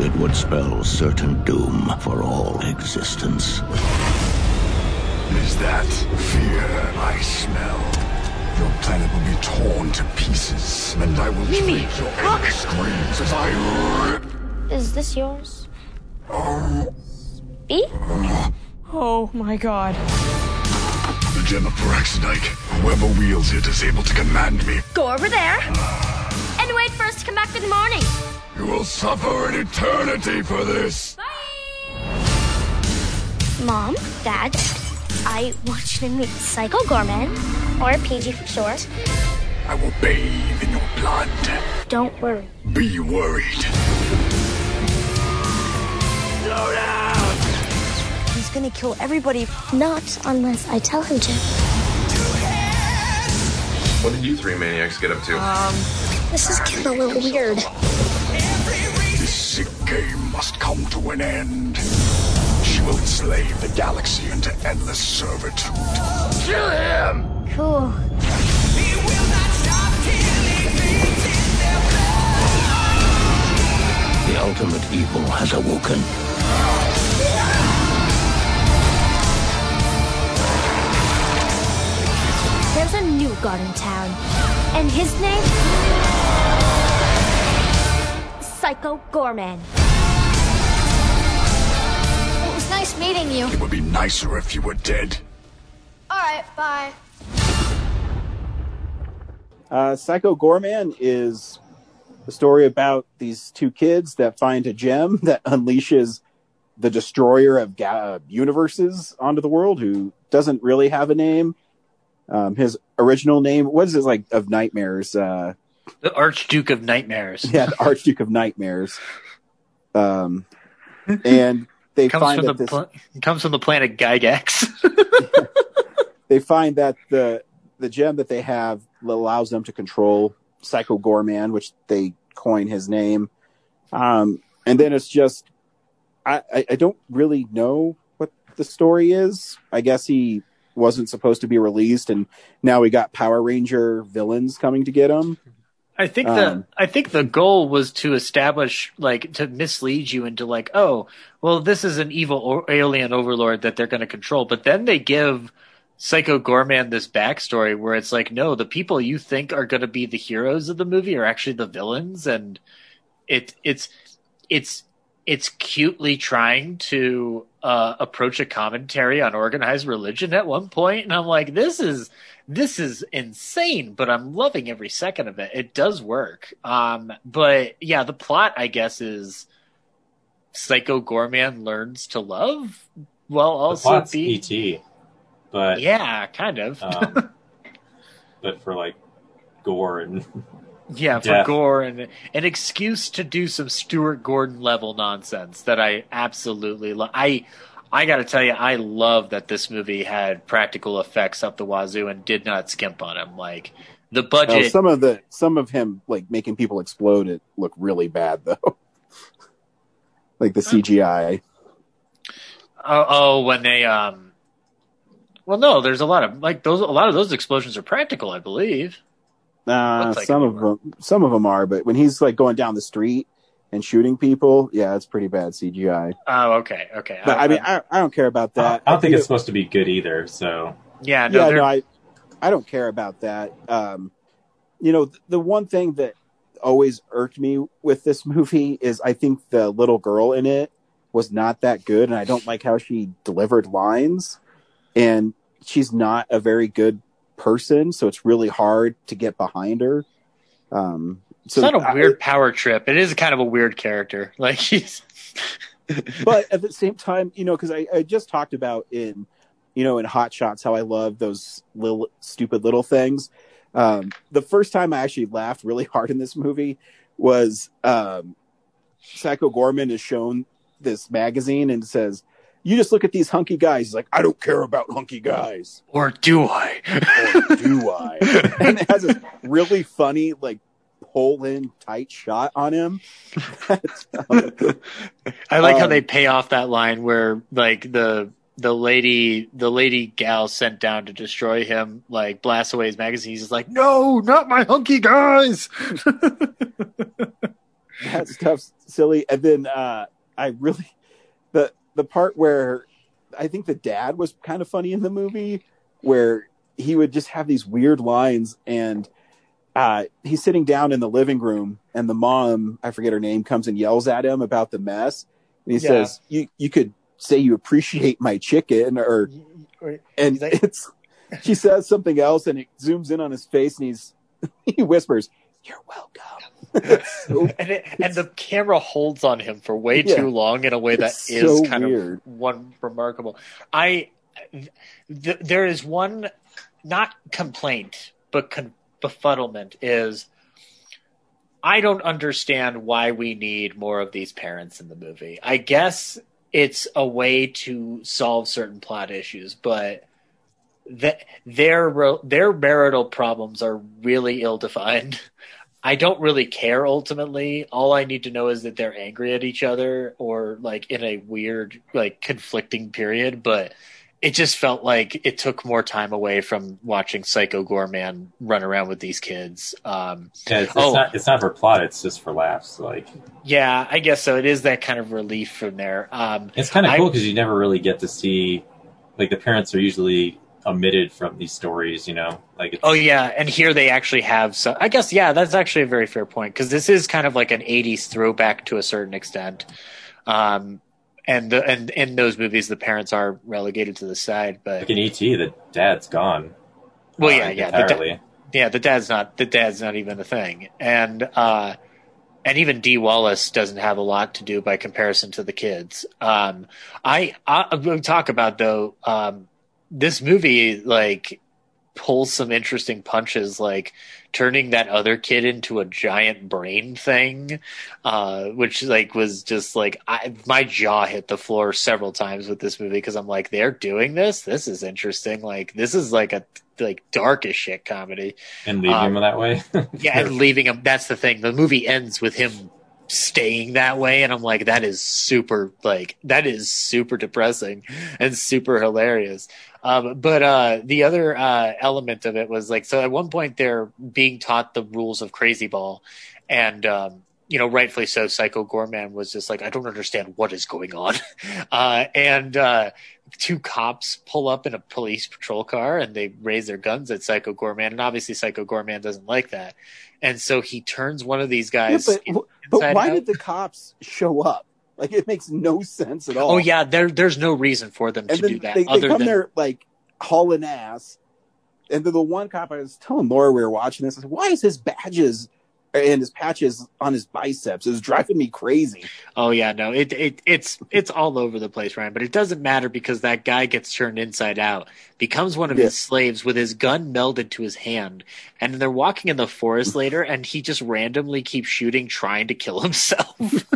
it would spell certain doom for all existence. Is that fear I smell? Your planet will be torn to pieces, and I will Mimi, take your look. screams as I rip. Is this yours? Oh. Speak? Oh my god. The gem of Paraxidike. Whoever wields it is able to command me. Go over there and wait for us to come back in the morning. You will suffer an eternity for this. Bye. Mom, Dad, I want you to meet Psycho Goreman, or PG for short. I will bathe in your blood. Don't worry. Be worried. Slow down! He's gonna kill everybody. Not unless I tell him to. What did you three maniacs get up to? Um, this is getting a little weird. This sick game must come to an end. She will enslave the galaxy into endless servitude. Kill him! Cool. He will not stop killing things in their place! The ultimate evil has awoken. There's a new god in town, and his name? Psycho Goreman. Nice meeting you. It would be nicer if you were dead. Alright, bye. Uh, Psycho Goreman is a story about these two kids that find a gem that unleashes the destroyer of ga- universes onto the world who doesn't really have a name. Um, his original name, what is it like of nightmares? Uh, the Archduke of Nightmares. Yeah, the Archduke of Nightmares. Um, and they comes find from that the this, comes from the planet Gygax. they find that the the gem that they have allows them to control Psycho Goreman, which they coin his name. Um, and then it's just, I, I, I don't really know what the story is. I guess he wasn't supposed to be released, and now we got Power Ranger villains coming to get him. I think the um, I think the goal was to establish like to mislead you into like oh well this is an evil alien overlord that they're going to control. But then they give Psycho Goreman this backstory where it's like no the people you think are going to be the heroes of the movie are actually the villains. And it it's it's it's cutely trying to uh, approach a commentary on organized religion at one point and I'm like this is this is insane, but I'm loving every second of it. It does work. Um, but yeah, the plot, I guess, is Psycho Goreman learns to love well, the also plot's be ET, but yeah, kind of. um, but for like gore and Yeah, for Death. gore and an excuse to do some Stuart Gordon level nonsense that I absolutely love. I I got to tell you, I love that this movie had practical effects up the wazoo and did not skimp on them. Like the budget, some of the some of him like making people explode it look really bad though. like the CGI. oh, oh, when they um, well, no, there's a lot of like those. A lot of those explosions are practical, I believe. Uh, like some of them, some of them are, but when he's like going down the street and shooting people, yeah, it's pretty bad CGI. Oh, okay, okay. But I, mean, I, I don't care about that. I don't think You it's supposed to be good either. So yeah, no, yeah, no, I, I don't care about that. Um, you know, th- the one thing that always irked me with this movie is I think the little girl in it was not that good, and I don't like how she delivered lines, and she's not a very good person, so it's really hard to get behind her. Um, it's not a I- weird power trip. It is kind of a weird character. Like she's. but at the same time, you know, because I, I just talked about in, you know, in Hot Shots how I love those little stupid little things. Um, the first time I actually laughed really hard in this movie was um, Psycho Goreman is shown this magazine and says, "You just look at these hunky guys." He's like, "I don't care about hunky guys." Or do I? Or do I? and it has this really funny, like, pull in tight shot on him. I like how Um, they pay off that line where like the the lady the lady gal sent down to destroy him like blasts away his magazine. He's like, no, not my hunky guys. that stuff's silly. And then uh, I really the part where I think the dad was kind of funny in the movie, where he would just have these weird lines, and uh, he's sitting down in the living room, and the mom, I forget her name, comes and yells at him about the mess, and he Yeah. says, "You you could say you appreciate my chicken," or and it's she says something else, and it zooms in on his face, and he's he whispers, "You're welcome." and it, and the camera holds on him for way Yeah. too long in a way that It's is so kind weird. of one remarkable. I th- there is one not complaint but con- befuddlement is I don't understand why we need more of these parents in the movie. I guess it's a way to solve certain plot issues, but their their marital problems are really ill defined. I don't really care ultimately. All I need to know is that they're angry at each other or like in a weird like conflicting period, but it just felt like it took more time away from watching Psycho Goreman run around with these kids. Um, yeah, it's, it's Oh. not it's not for plot. It's just for laughs. Like yeah, I guess so. It is that kind of relief from there. Um, it's kind of cool because you never really get to see like the parents are usually omitted from these stories. You know, like it's, Oh yeah, and here they actually have some. I guess yeah, that's actually a very fair point because this is kind of like an '80s throwback to a certain extent. Um, and the and in those movies, the parents are relegated to the side, but like in ET, the dad's gone. well, uh, yeah, yeah, the, da- yeah, the dad's not the dad's not even a thing, and uh, and even Dee Wallace doesn't have a lot to do by comparison to the kids. Um, I I will talk about though. Um, this movie like pulls some interesting punches, like turning that other kid into a giant brain thing, uh, which like was just like I, my jaw hit the floor several times with this movie because I'm like, they're doing this. This is interesting. Like this is like a like dark as shit comedy. and leaving Um, him that way. Yeah, and leaving him. That's the thing. The movie ends with him staying that way, and I'm like, that is super. Like that is super depressing and super hilarious. Um, but uh, the other uh, element of it was like, so at one point they're being taught the rules of Crazy Ball, and um, you know, rightfully so. Psycho Goreman was just like, I don't understand what is going on, uh, and uh, two cops pull up in a police patrol car and they raise their guns at Psycho Goreman, and obviously Psycho Goreman doesn't like that, and so he turns one of these Yeah, guys. but, in- but why out. did the cops show up? Like it makes no sense at oh, all. Oh yeah, there there's no reason for them and to do that they, they come than there like hauling ass. And then the one cop I was telling Laura we were watching this, I said, why is his badges and his patches on his biceps. is driving me crazy. Oh yeah, no, it it it's it's all over the place, Ryan. But it doesn't matter because that guy gets turned inside out, becomes one of Yeah. his slaves with his gun melded to his hand, and they're walking in the forest later, and he just randomly keeps shooting, trying to kill himself.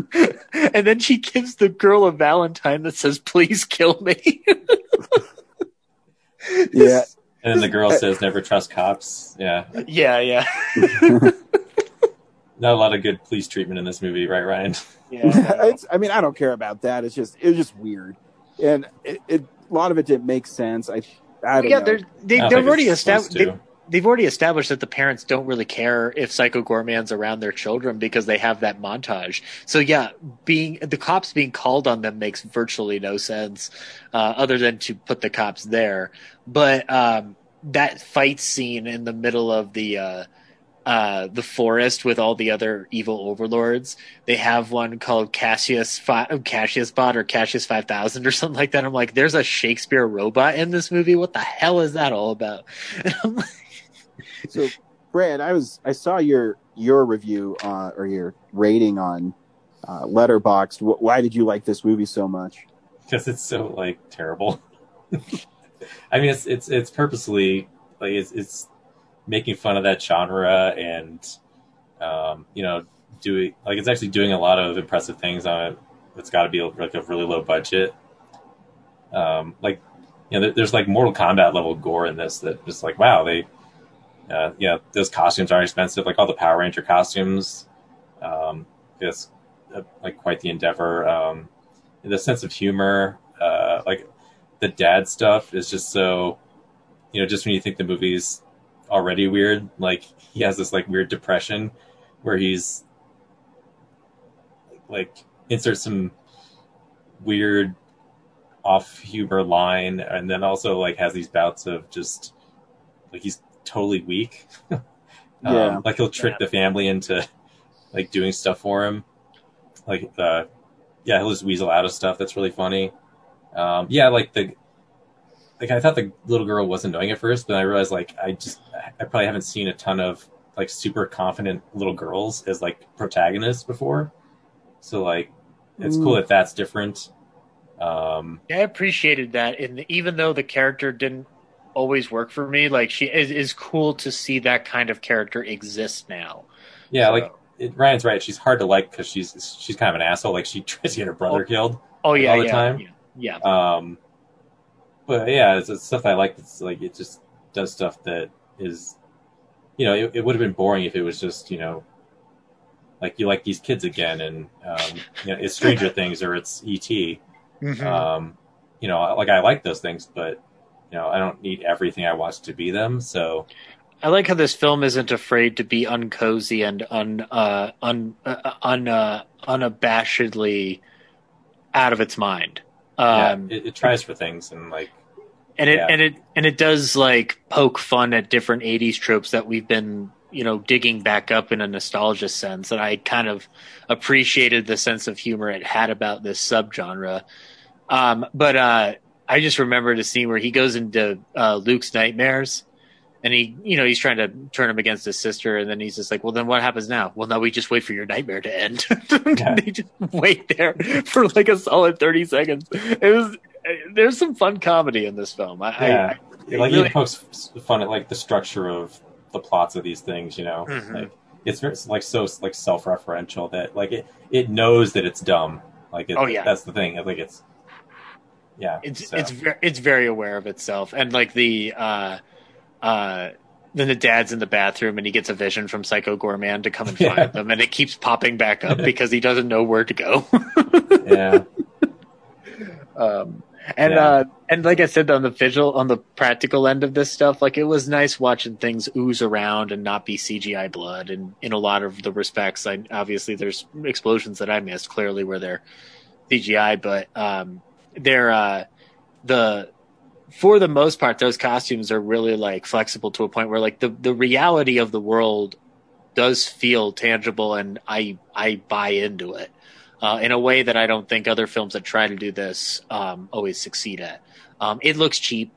and then she gives the girl a Valentine that says, "Please kill me." Yeah, And then the girl says, "Never trust cops." Yeah, yeah, yeah, not a lot of good police treatment in this movie, right, Ryan? yeah. it's, I mean, I don't care about that. It's just it was just weird, and it, it a lot of it didn't make sense. I I don't yeah, know. they're, they, I don't they've think already established. to. They've already established that the parents don't really care if Psycho Goreman's around their children because they have that montage. So yeah, being the cops being called on them makes virtually no sense, uh, other than to put the cops there. But um, that fight scene in the middle of the uh, uh, the forest with all the other evil overlords, they have one called Cassius Fi- Cassius Bot or Cassius Five Thousand or something like that. I'm like, there's a Shakespeare robot in this movie. What the hell is that all about? Like, So, Brad, I was I saw your your review uh, or your rating on uh, Letterboxd. Wh- Why did you like this movie so much? because it's so like terrible. I mean, it's it's it's purposely like it's it's making fun of that genre and um, you know doing like it's actually doing a lot of impressive things on it. It's got to be like a really low budget. Um, like you know, there, there's like Mortal Kombat level gore in this that just like wow they uh, you know those costumes aren't expensive like all the Power Ranger costumes. Um, it's uh, like quite the endeavor. Um, the sense of humor, uh, like the dad stuff is just so, you know, just when you think the movie's already weird, like he has this like weird depression where he's like insert some weird off humor line and then also like has these bouts of just like he's totally weak. Yeah. Um, like he'll trick the family into like doing stuff for him. Like uh yeah, he'll just weasel out of stuff that's really funny. Um yeah, like the like I thought the little girl was annoying at first, but I realized like I just I probably haven't seen a ton of like super confident little girls as like protagonists before. So like it's cool Mm. that that's different. Um I appreciated that, and even though the character didn't always work for me, like she is, is cool to see that kind of character exist now. yeah, So- like it, Ryan's right. She's hard to like because she's she's kind of an asshole. Like she tries to get her brother killed. Oh yeah, all the yeah, time. yeah, yeah. Um, but yeah, it's, it's stuff I like. It's like it just does stuff that is, you know, it, it would have been boring if it was just you know, like you like these kids again, and um, you know, it's Stranger Things or it's ET. Mhm. Um, you know, like I like those things, but you know, I don't need everything I watch to be them. So I like how this film isn't afraid to be uncozy and un uh, un uh, un uh, unabashedly out of its mind. Um, yeah, it, it tries for things and like and it yeah. and it and it does like poke fun at different 80s tropes that we've been you know digging back up in a nostalgia sense and i kind of appreciated the sense of humor it had about this subgenre um but uh i just remembered a scene where he goes into uh luke's nightmares and he you know he's trying to turn him against his sister and then he's just like well then what happens now well now we just wait for your nightmare to end they just wait there for like a solid 30 seconds it was there's some fun comedy in this film I, I- yeah, I, like really- he pokes fun at like the structure of the plots of these things. You know, Mhm. like it's like so like self-referential that like it it knows that it's dumb. Like it, Oh, yeah. that's the thing. I think it's yeah. it's so. it's very it's very aware of itself and like the uh uh then the dad's in the bathroom and he gets a vision from Psycho Goreman to come and find Yeah. them and it keeps popping back up because he doesn't know where to go. yeah. um and Yeah. uh and like I said on the visual on the practical end of this stuff, like it was nice watching things ooze around and not be CGI blood and in a lot of the respects I obviously there's explosions that I missed clearly where they're CGI, but um they're uh the for the most part those costumes are really like flexible to a point where like the the reality of the world does feel tangible and I I buy into it uh, in a way that I don't think other films that try to do this um, always succeed at. Um, it looks cheap.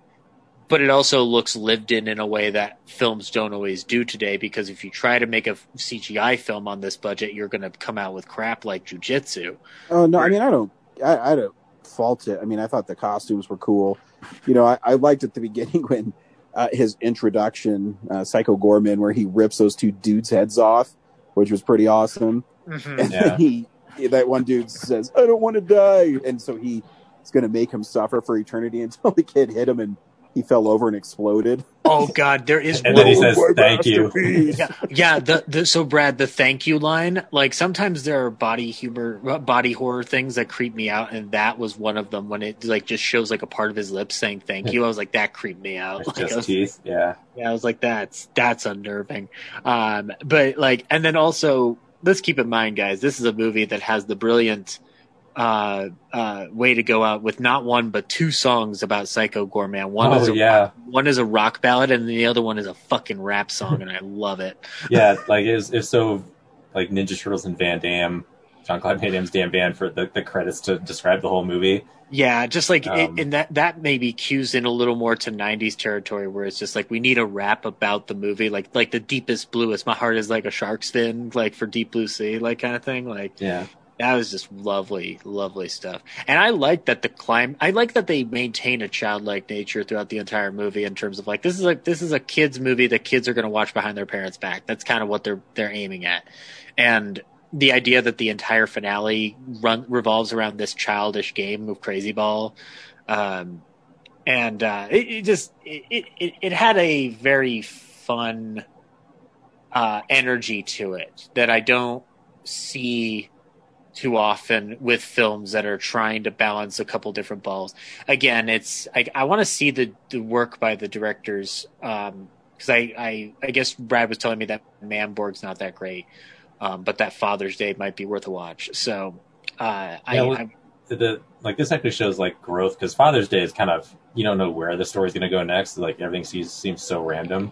but it also looks lived in in a way that films don't always do today. Because if you try to make a CGI film on this budget, you're going to come out with crap like Jiu Jitsu. Oh no, I mean I don't, I, I don't fault it. I mean I thought the costumes were cool. You know, I, I liked at the beginning when uh, his introduction, uh, Psycho Goreman, where he rips those two dudes' heads off, which was pretty awesome. Mm-hmm. And Yeah. then he, that one dude says, "I don't want to die," and so he is going to make him suffer for eternity until the kid hit him and he fell over and exploded. Oh God, there is And then he says, "Thank you." yeah, yeah. The, the so Brad, the thank you line. Like sometimes there are body humor, uh, body horror things that creep me out, and that was one of them. When it like just shows like a part of his lips saying thank you, I was like, that creeped me out. Like, just was- teeth. Yeah. yeah, I was like, that's that's unnerving. Um, but like, and then also, let's keep in mind, guys, this is a movie that has the brilliant uh, uh, way to go out with not one but two songs about Psycho Goreman. One Oh, is a yeah. one is a rock ballad, and the other one is a fucking rap song, and I love it. yeah, like it's it's so like Ninja Turtles and Van Damme, John Claude Van Damme's damn band for the, the credits to describe the whole movie. Yeah, just like it, Um, and that that maybe cues in a little more to '90s territory, where it's just like we need a rap about the movie, like like the deepest bluest. My heart is like a shark's fin, like for Deep Blue Sea, like kind of thing. Like Yeah, that was just lovely, lovely stuff. And I like that the climb. I like that they maintain a childlike nature throughout the entire movie in terms of like this is like this is a kids movie that kids are going to watch behind their parents' back. That's kind of what they're they're aiming at, and the idea that the entire finale run revolves around this childish game of Crazy Ball, um, and uh, it, it just it, it it had a very fun uh, energy to it that I don't see too often with films that are trying to balance a couple different balls. Again, it's I, I want to see the, the work by the directors because I, I I guess Brad was telling me that Manborg's not that great, um, but that Father's Day might be worth a watch. So uh, I, Yeah, well- I the, the like this actually shows like growth because Father's Day is kind of you don't know where the story's going to go next. Like everything seems seems so random,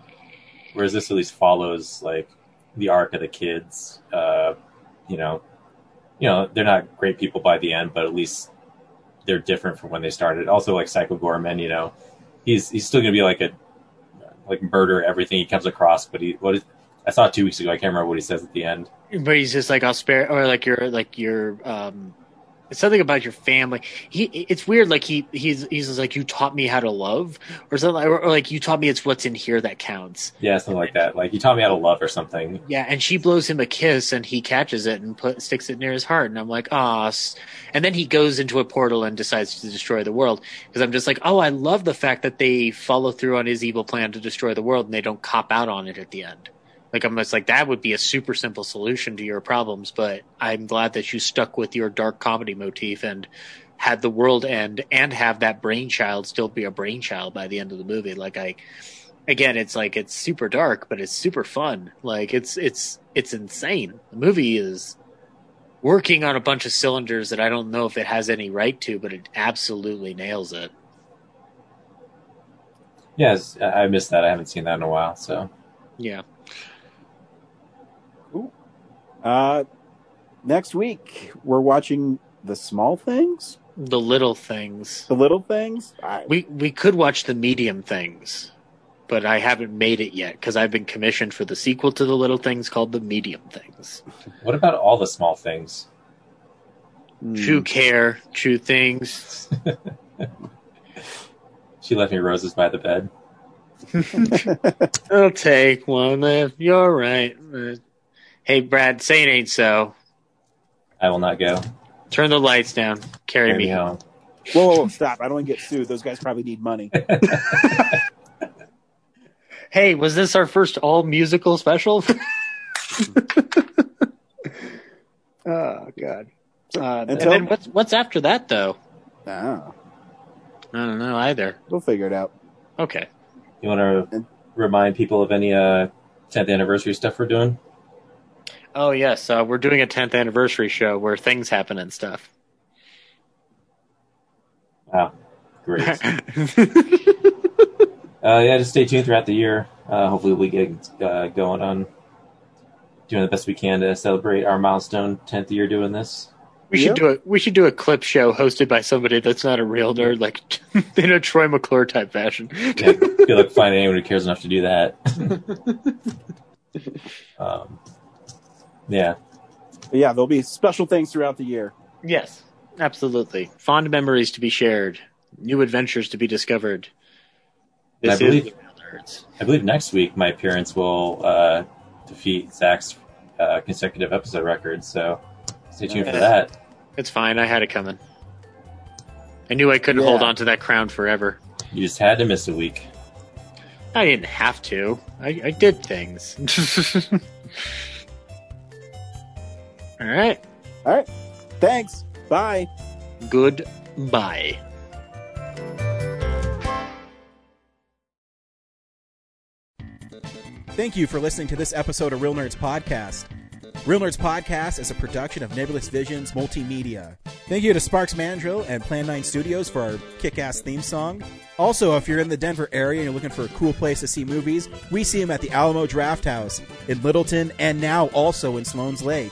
whereas this at least follows like the arc of the kids. Uh, you know, you know they're not great people by the end, but at least they're different from when they started. Also, like Psycho Goreman, you know, he's he's still to be like a like murder everything he comes across. But he what is, I saw it two weeks ago. I can't remember what he says at the end. but he's just like I'll spare or like your like your um it's something about your family. He it's weird like he he's he's like you taught me how to love or something or, or like you taught me it's what's in here that counts. Yeah, something like that. Like you taught me how to love or something. Yeah, and she blows him a kiss and he catches it and put sticks it near his heart and I'm like, "Ah." and then he goes into a portal and decides to destroy the world because I'm just like, "Oh, I love the fact that they follow through on his evil plan to destroy the world and they don't cop out on it at the end." Like I'm just like that would be a super simple solution to your problems, but I'm glad that you stuck with your dark comedy motif and had the world end and have that brainchild still be a brainchild by the end of the movie. Like I, again, it's like it's super dark, but it's super fun. Like it's it's it's insane. The movie is working on a bunch of cylinders that I don't know if it has any right to, but it absolutely nails it. Yes, I I missed that. I haven't seen that in a while. So Yeah. Uh, next week we're watching the small things, The little things. the little things. I, We we could watch the medium things, but I haven't made it yet because I've been commissioned for the sequel to the little things called the medium things. what about all the small things? Hmm. True care, true things. She left me roses by the bed. I'll take one if you're right. Hey Brad, say it ain't so. I will not go. Turn the lights down. Carry, Carry me me home. home. Whoa, whoa, whoa, stop! I don't want to get sued. Those guys probably need money. Hey, was this our first all musical special? oh God. Uh, and then what's what's after that though? Ah, I don't know either. we'll figure it out. Okay. You want to remind people of any uh, 10th anniversary stuff we're doing? Oh yes, uh, we're doing a 10th anniversary show where things happen and stuff. Wow, great. uh, yeah, just stay tuned throughout the year. Uh, hopefully, we get uh, going on doing the best we can to celebrate our milestone 10th year doing this. We should do a we should do a clip show hosted by somebody that's not a real nerd, like in a Troy McClure type fashion. Yeah, good luck finding anyone who cares enough to do that. um, yeah. But yeah, there'll be special things throughout the year. Yes, absolutely. Fond memories to be shared, new adventures to be discovered. And I This is believe the Real Nerds. I believe next week my appearance will uh, defeat Zach's uh, consecutive episode record. So stay tuned for that. It's fine. I had it coming. I knew I couldn't hold on to that crown forever. You just had to miss a week. I didn't have to. I, I did things. All right. All right. Thanks. Bye. Goodbye. Thank you for listening to this episode of Real Nerds Podcast. Real Nerds Podcast is a production of Nebulous Visions Multimedia. Thank you to Sparks Mandrill and Plan 9 Studios for our kick ass theme song. Also, if you're in the Denver area and you're looking for a cool place to see movies, we see them at the Alamo Drafthouse in Littleton and now also in Sloan's Lake.